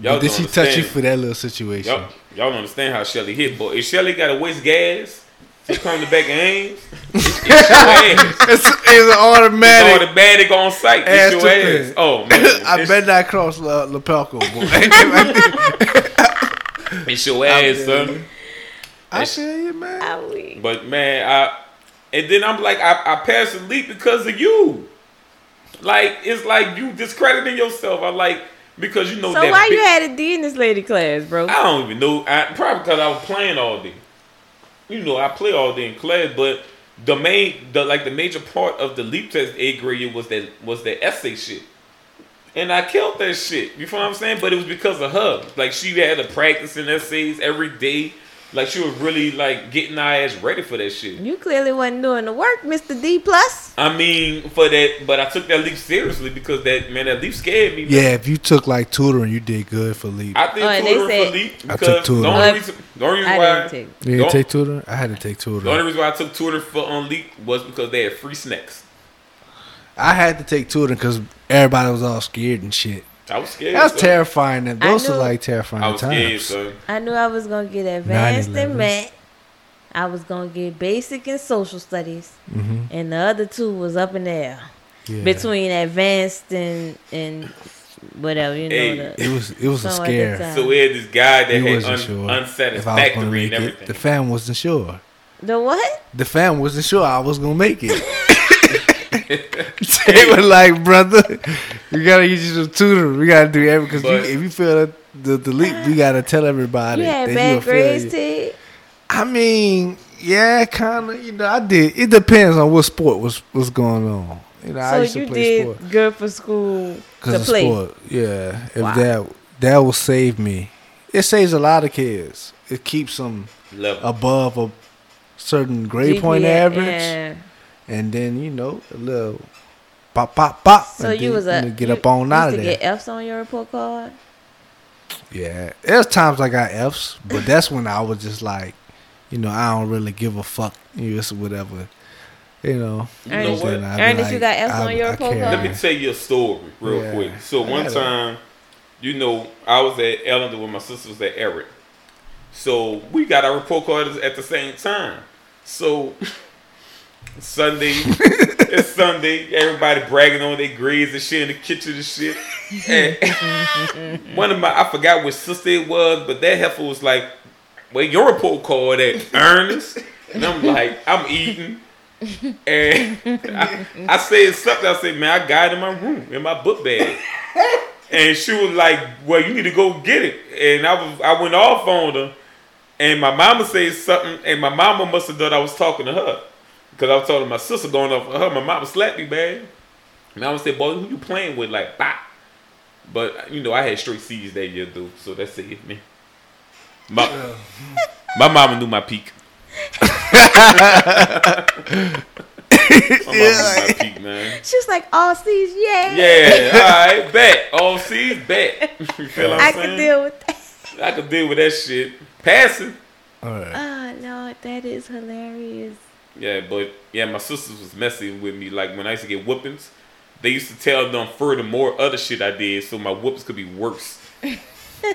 B: don't
A: she touch you for that little situation?
B: Y'all, y'all don't understand how Shelly hit, boy. If Shelly got to waste gas to come to back of Ames, it's your ass.
A: It's, it's automatic.
B: It's automatic on site.
A: Ass
B: It's your ass.
A: pin.
B: Oh man,
A: I
B: It's-
A: bet not cross uh, Lapalco, boy.
B: It's your ass,
A: feel
B: son.
A: I feel you, man.
C: I weak.
B: But man, I and then I'm like, I, I passed the leap because of you. Like it's like you discrediting yourself. I like because you know
C: So
B: that.
C: why
B: big-
C: you had a D in this lady class, bro?
B: I don't even know. I, probably because I was playing all day. You know, I play all day in class, but the main, the like the major part of the leap test A grade year was that was the essay shit, and I killed that shit. You feel what I'm saying? But it was because of her. Like she had to practice in essays every day. Like she was really like getting our ass ready for that shit.
C: You clearly wasn't doing the work, Mr. D plus.
B: I mean, for that, but I took that leap seriously because that man, that leap scared me. man.
A: Yeah, if you took like tutoring, you did good for leap.
B: I think
C: Oh, and they
B: tutoring
C: said-
B: for leap
A: I took
B: because
A: tutoring.
B: the only reason, the only reason
C: I
B: why
C: didn't take.
A: You didn't
B: Don't-
A: take tutoring? I had to take
B: The only reason why I took tutoring for on leap was because they had free snacks.
A: I had to take tutoring because everybody was all scared and shit.
B: I was scared.
A: That was terrifying. Them those were
C: knew-
A: like terrifying
B: I was scared,
A: times.
C: I knew I was gonna get advanced
A: 9/11.
C: in math. I was gonna get basic in social studies,
A: Mhm.
C: and the other two was up in there
A: Yeah.
C: between advanced and and whatever you know.
B: Hey,
C: the,
A: it was it was a scare.
B: So we had this guy that
A: He
B: had
A: wasn't
B: un-
A: sure if I was gonna
B: unsatisfactory
A: make
B: and
A: it.
B: everything.
A: The fam wasn't sure.
C: the what?
A: The fam wasn't sure I was gonna make it. they were like, brother, we gotta get you some tutor. We gotta do everything because
B: But-
A: if you feel the the leap, we gotta tell everybody
C: You had
A: that
C: bad grades,
A: failure.
C: Ted.
A: I mean, yeah, kind of. You know, I did. It depends on what sport was was going on. You know, I
C: So
A: used to
C: you
A: play
C: did
A: sport
C: good for school to
A: because of
C: play.
A: sport. Yeah, if
C: Wow.
A: that that will save me. It saves a lot of kids. It keeps them
B: Level.
A: above a certain grade point average,
C: yeah.
A: And then you know a little pop pop pop.
C: So
A: and
C: you
A: then,
C: was a
A: know, get
C: you
A: up on out of
C: to
A: there.
C: get F's on your report card.
A: Yeah, there's times I got F's, but that's when I was just like, you know, I don't really give a fuck. You know, it's whatever. You know.
B: You know what?
A: Then I'd
C: Ernest, you got F's
A: I-
C: on your report card?
B: Let me tell you a story real
A: Yeah.
B: quick. So one
A: gotta-
B: time, you know, I was at Ellender when my sister was at Eric. So we got our report cards at the same time. So Sunday, it's Sunday. Everybody bragging on their grades and shit in the kitchen and shit. And one of my, I forgot which sister it was, but that heifer was like, "Well, your report card at Ernest," and I'm like, "I'm eating." And I, I said something. I said, "Man, I got it in my room in my book bag." And she was like, "Well, you need to go get it." And I was, I went off on her, and my mama said something, and my mama must have thought I was talking to her, because I was telling my sister going off on her. My mama slapped me, man. My mama say, "Boy, who you playing with?" Like, bah. But you know, I had straight C's that year, though, so that saved me. My, my mama knew my peak. my mama knew my peak, man.
C: She was like, "All C's, yeah.
B: Yeah, all right, bet. All C's, bet. You feel what
C: I
B: I'm
C: could deal with that.
B: I could deal with that shit. Passing.
A: All right.
C: Oh Lord, that is hilarious.
B: Yeah, but yeah, my sisters was messing with me. Like when I used to get whoopings, they used to tell them furthermore other shit I did, so my whoopings could be worse.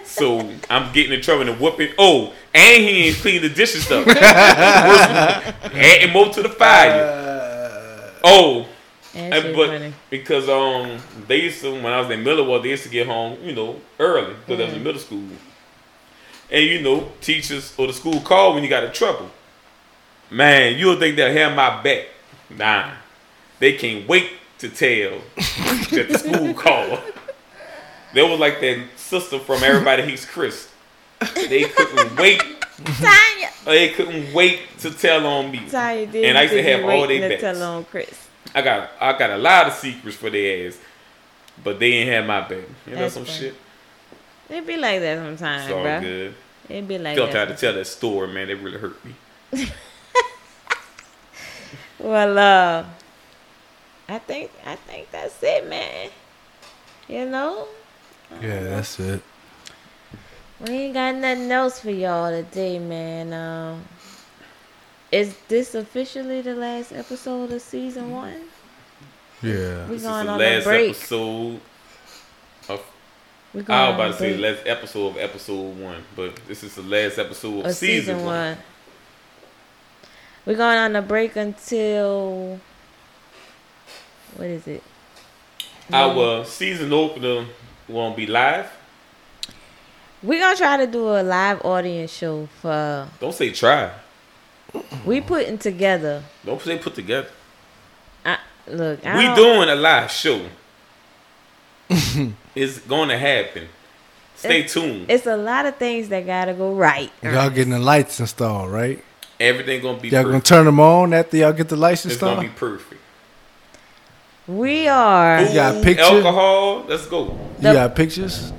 B: so I'm getting in trouble and whooping. Oh, and he ain't clean the dishes up. Adding more to the fire. Oh,
C: And
B: and, but
C: funny.
B: because um they used to when I was in Milwaukee, they used to get home, you know, early because I was in middle school. And you know, teachers or the school call when you got in trouble. Man, you'll think they'll have my back. Nah. They can't wait to tell that the school called. They was like that sister from Everybody Hates Chris. They couldn't wait.
C: Tonya,
B: They couldn't wait to tell on me.
C: Tonya did.
B: And I used to have all
C: they to
B: bets.
C: tell on Chris.
B: I got I got a lot of secrets for their ass, but they ain't have my back. You know
C: That's
B: some
C: funny.
B: shit.
C: It be like that sometimes,
B: It's all
C: bro.
B: good.
C: It be like
B: Don't try
C: that.
B: to tell that story, man. It really hurt me.
C: Well, uh, I think I think that's it, man. You know,
A: Yeah, that's it.
C: we ain't got nothing else for y'all today, man. Um, is this officially the last episode of season one?
A: Yeah.
C: We
B: This is
C: going
B: the
C: on a break.
B: episode. Of,
C: We going
B: I was about
C: a
B: to say
C: break
B: last episode of episode one, but this is the last episode of,
C: of
B: season,
C: season
B: one.
C: one. We're going on a break until what is it?
B: Our season opener won't be live.
C: We're gonna try to do a live audience show for
B: Don't say try.
C: we putting together.
B: Don't say put together.
C: I, look, I
B: We
C: don't-
B: doing a live show. it's going to happen. Stay tuned.
C: It's a lot of things that gotta go right.
A: Y'all getting the lights installed, right?
B: Everything gonna be
A: Y'all gonna turn them on after y'all get the license.
B: It's gonna be perfect.
C: We are.
A: You got pictures.
B: Alcohol. Let's go.
A: You got pictures?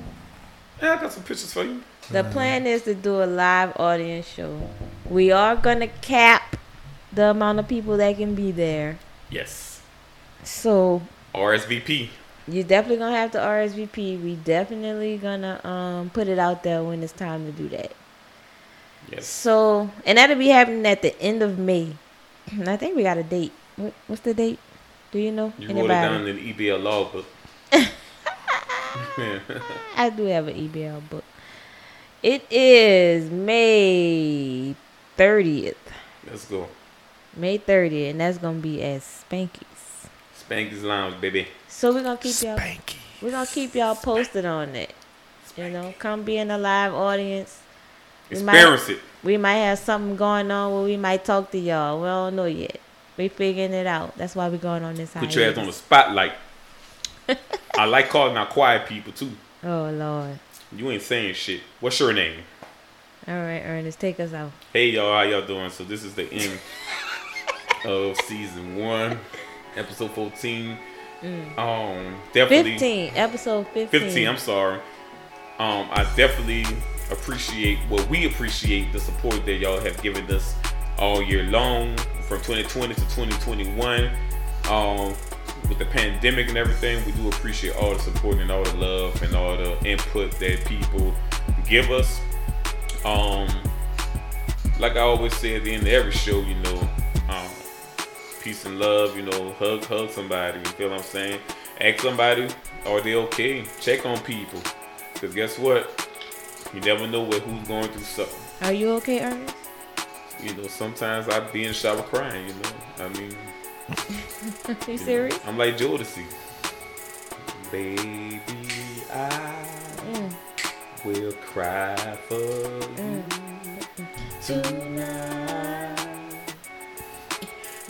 B: Yeah, I got some pictures for you.
C: The plan is to do a live audience show. We are gonna cap the amount of people that can be there.
B: Yes.
C: So
B: RSVP.
C: You're definitely gonna have to RSVP. We definitely gonna um put it out there when it's time to do that. So and that'll be happening at the end of May. And I think we got a date. What, what's the date? Do you know?
B: You wrote it down in the EBL logbook.
C: I do have an EBL book. It is May 30th.
B: Let's go.
C: May 30th, and that's gonna be at Spanky's.
B: Spanky's Lounge, baby.
C: So we're gonna keep y'all
A: Spanky.
C: we're gonna keep y'all posted on that. You know, come be in a live audience. We might-
B: it.
C: We might have something going on where we might talk to y'all. We don't know yet. We figuring it out. That's why we're going on this
B: Put your ass on the spotlight. I like calling out quiet people too.
C: Oh Lord.
B: You ain't saying shit. What's your name?
C: All right, Ernest, take us out.
B: Hey y'all, how y'all doing? So this is the end of season one, episode fourteen. Um, definitely
C: 15, episode 15.
B: 15 i'm sorry um i definitely appreciate well we appreciate the support that y'all have given us all year long from 2020 to 2021 um with the pandemic and everything we do appreciate all the support and all the love and all the input that people give us um like i always say at the end of every show you know um peace and love, you know, hug hug somebody, you feel what I'm saying? Ask somebody, are they okay? Check on people. Cause guess what? You never know what who's going through something.
C: Are you okay, Ernest?
B: You know, sometimes I be in the shower crying, you know. I mean
C: you
B: you know,
C: serious?
B: I'm like Jodeci. Baby, I
C: Mm.
B: will cry for you tonight.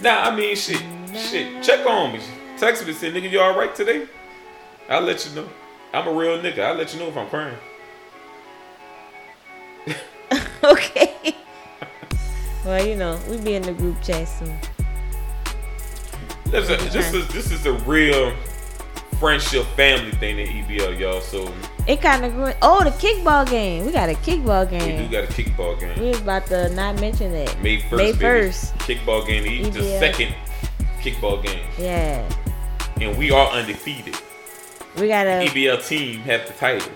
B: Nah, I mean shit. Shit. Check on me. Text me say, nigga, you alright today? I'll let you know. I'm a real nigga. I'll let you know if I'm crying.
C: okay. well, you know, we be in the group chat soon.
B: This is, this is this is a real friendship family thing in EBL, y'all. So
C: It kind of grew. Oh, the kickball game. We got a kickball game.
B: we do got a kickball game.
C: We was about to not mention that.
B: May first.
C: May 1st.
B: Kickball game. The, the
C: EBL.
B: second kickball game,
C: Yeah.
B: and we are undefeated.
C: We got to
B: EBL team have the title.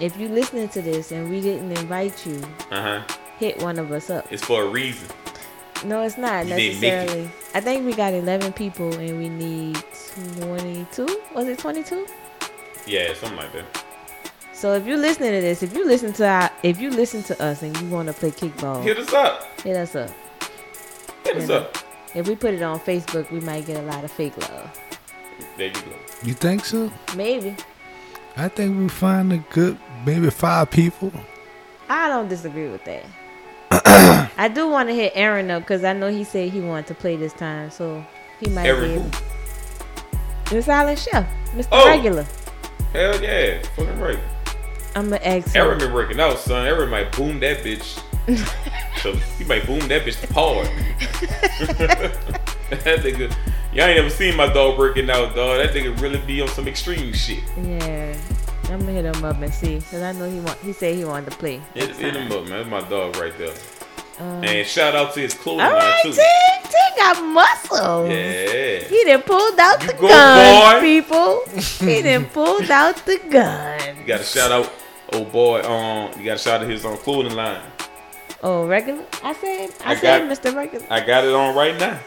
C: If you listening to this and we didn't invite you,
B: Uh huh.
C: hit one of us up.
B: It's for a reason.
C: No, it's not
B: You didn't make it.
C: necessarily. I think we got 11 people and we need 22. Was it 22?
B: Yeah, something like that.
C: So if you're listening to this, if you listen to our, if you listen to us and you want to play kickball,
B: Hit us up.
C: hit us up.
B: Hit us up.
C: If we put it on Facebook, we might get a lot of fake love.
B: There you go.
A: You think so?
C: Maybe.
A: I think we find a good, maybe five people.
C: I don't disagree with that. I do want to hit Aaron up because I know he said he wanted to play this time, so he might
B: Aaron
C: be
B: who?
C: able. The silent chef, Mr.
B: Oh.
C: Regular.
B: Hell yeah. Fucking right.
C: I'm gonna ask.
B: Aaron been working out, son. Aaron might boom that bitch. so he might boom that bitch to hard. that nigga, y'all ain't ever seen my dog working out, dog. That nigga really be on some extreme shit.
C: Yeah, I'm gonna hit him up and see, cause I know he want. He said he wanted to play.
B: Hit, hit him up, man. That's my dog right there.
C: Um,
B: And shout out to his clothing
C: all
B: line
C: right,
B: too.
C: T. T got muscles.
B: Yeah.
C: He done pulled out
B: You
C: the
B: go,
C: gun,
B: boy.
C: people. he done pulled out the gun.
B: You got to shout out, oh boy. Um, you got to shout out to his um, clothing line.
C: Oh, regular. I said. I,
B: I
C: said,
B: got-
C: Mr. Regular
B: I got it on right now.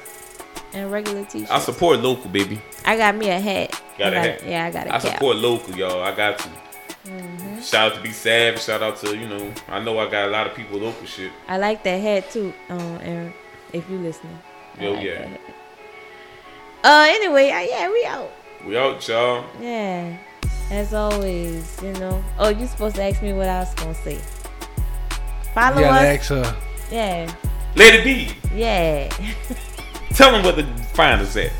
C: And regular t-shirt.
B: I support local, baby.
C: I got me a hat.
B: Got
C: I
B: a hat.
C: Yeah, I got a
B: I
C: cap.
B: I support local, y'all. I got to.
C: Mm-hmm.
B: Shout out to Be Savage. Shout out to, you know, I know I got a lot of people local shit.
C: I like that hat too, um, Aaron. If you listening. I
B: Yo,
C: like
B: yeah.
C: Uh, anyway, uh, yeah, we out.
B: We out, y'all.
C: Yeah. as always, you know. Oh, you supposed to ask me what I was gonna say. Follow
A: You gotta
C: us.
A: ask her.
C: Yeah,
B: Let it be.
C: yeah,
B: Tell them where to find us at.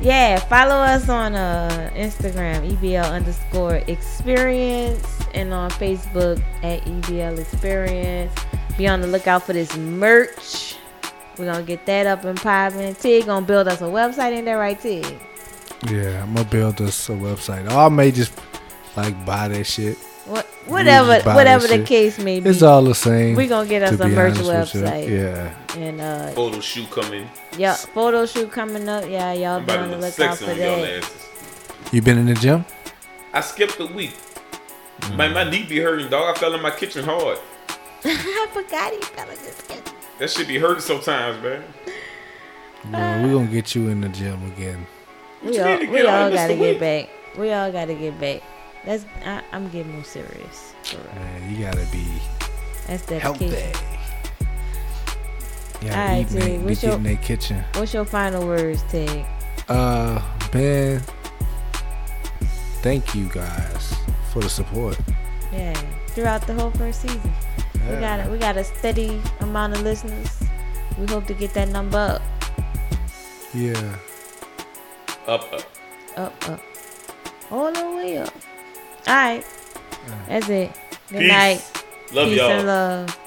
C: yeah. Follow us on uh Instagram EBL underscore experience and on Facebook at EBL experience. Be on the lookout for this merch. We're gonna get that up and popping. Tig gonna build us a website in there, right, Tig?
A: Yeah, I'm gonna build us a website. Or I may just like buy that shit.
C: What, whatever,
A: just
C: whatever the
A: shit.
C: case may be.
A: It's all the same.
C: We're gonna get us a
A: be
C: merch
A: honest with you.
C: website.
A: Yeah.
C: And uh,
B: Photo shoot coming.
C: yeah, photo shoot coming up. Yeah, y'all
B: I'm
C: be
B: about
C: on
B: to
C: the
B: look
C: lookout for
B: on y'all
C: that.
A: You been in the gym?
B: I skipped a week. My, my knee be hurting, dog. I fell in my kitchen hard.
C: I forgot he fell in this kid.
B: That should be hurting sometimes, man.
A: Well, we gonna get you in the gym again.
C: We all, we all gotta get back. We all gotta get back. That's I, I'm getting more serious. For.
A: Man, you gotta be
C: That's
A: healthy.
C: dedication.
A: You gotta
C: Alright,
A: eat, man.
C: Tig,
A: Be
C: what's your-
A: getting that kitchen.
C: What's your final words, Tig?
A: Uh, man, thank you guys for the support.
C: Yeah, throughout the whole first season, we got a, we got a steady amount of listeners. We hope to get that number up,
A: Yeah.
B: Up, up.
C: up, up, all the way up. All right, mm. that's it. Good
B: Peace.
C: night.
B: Love
C: Peace
B: y'all.
C: and love.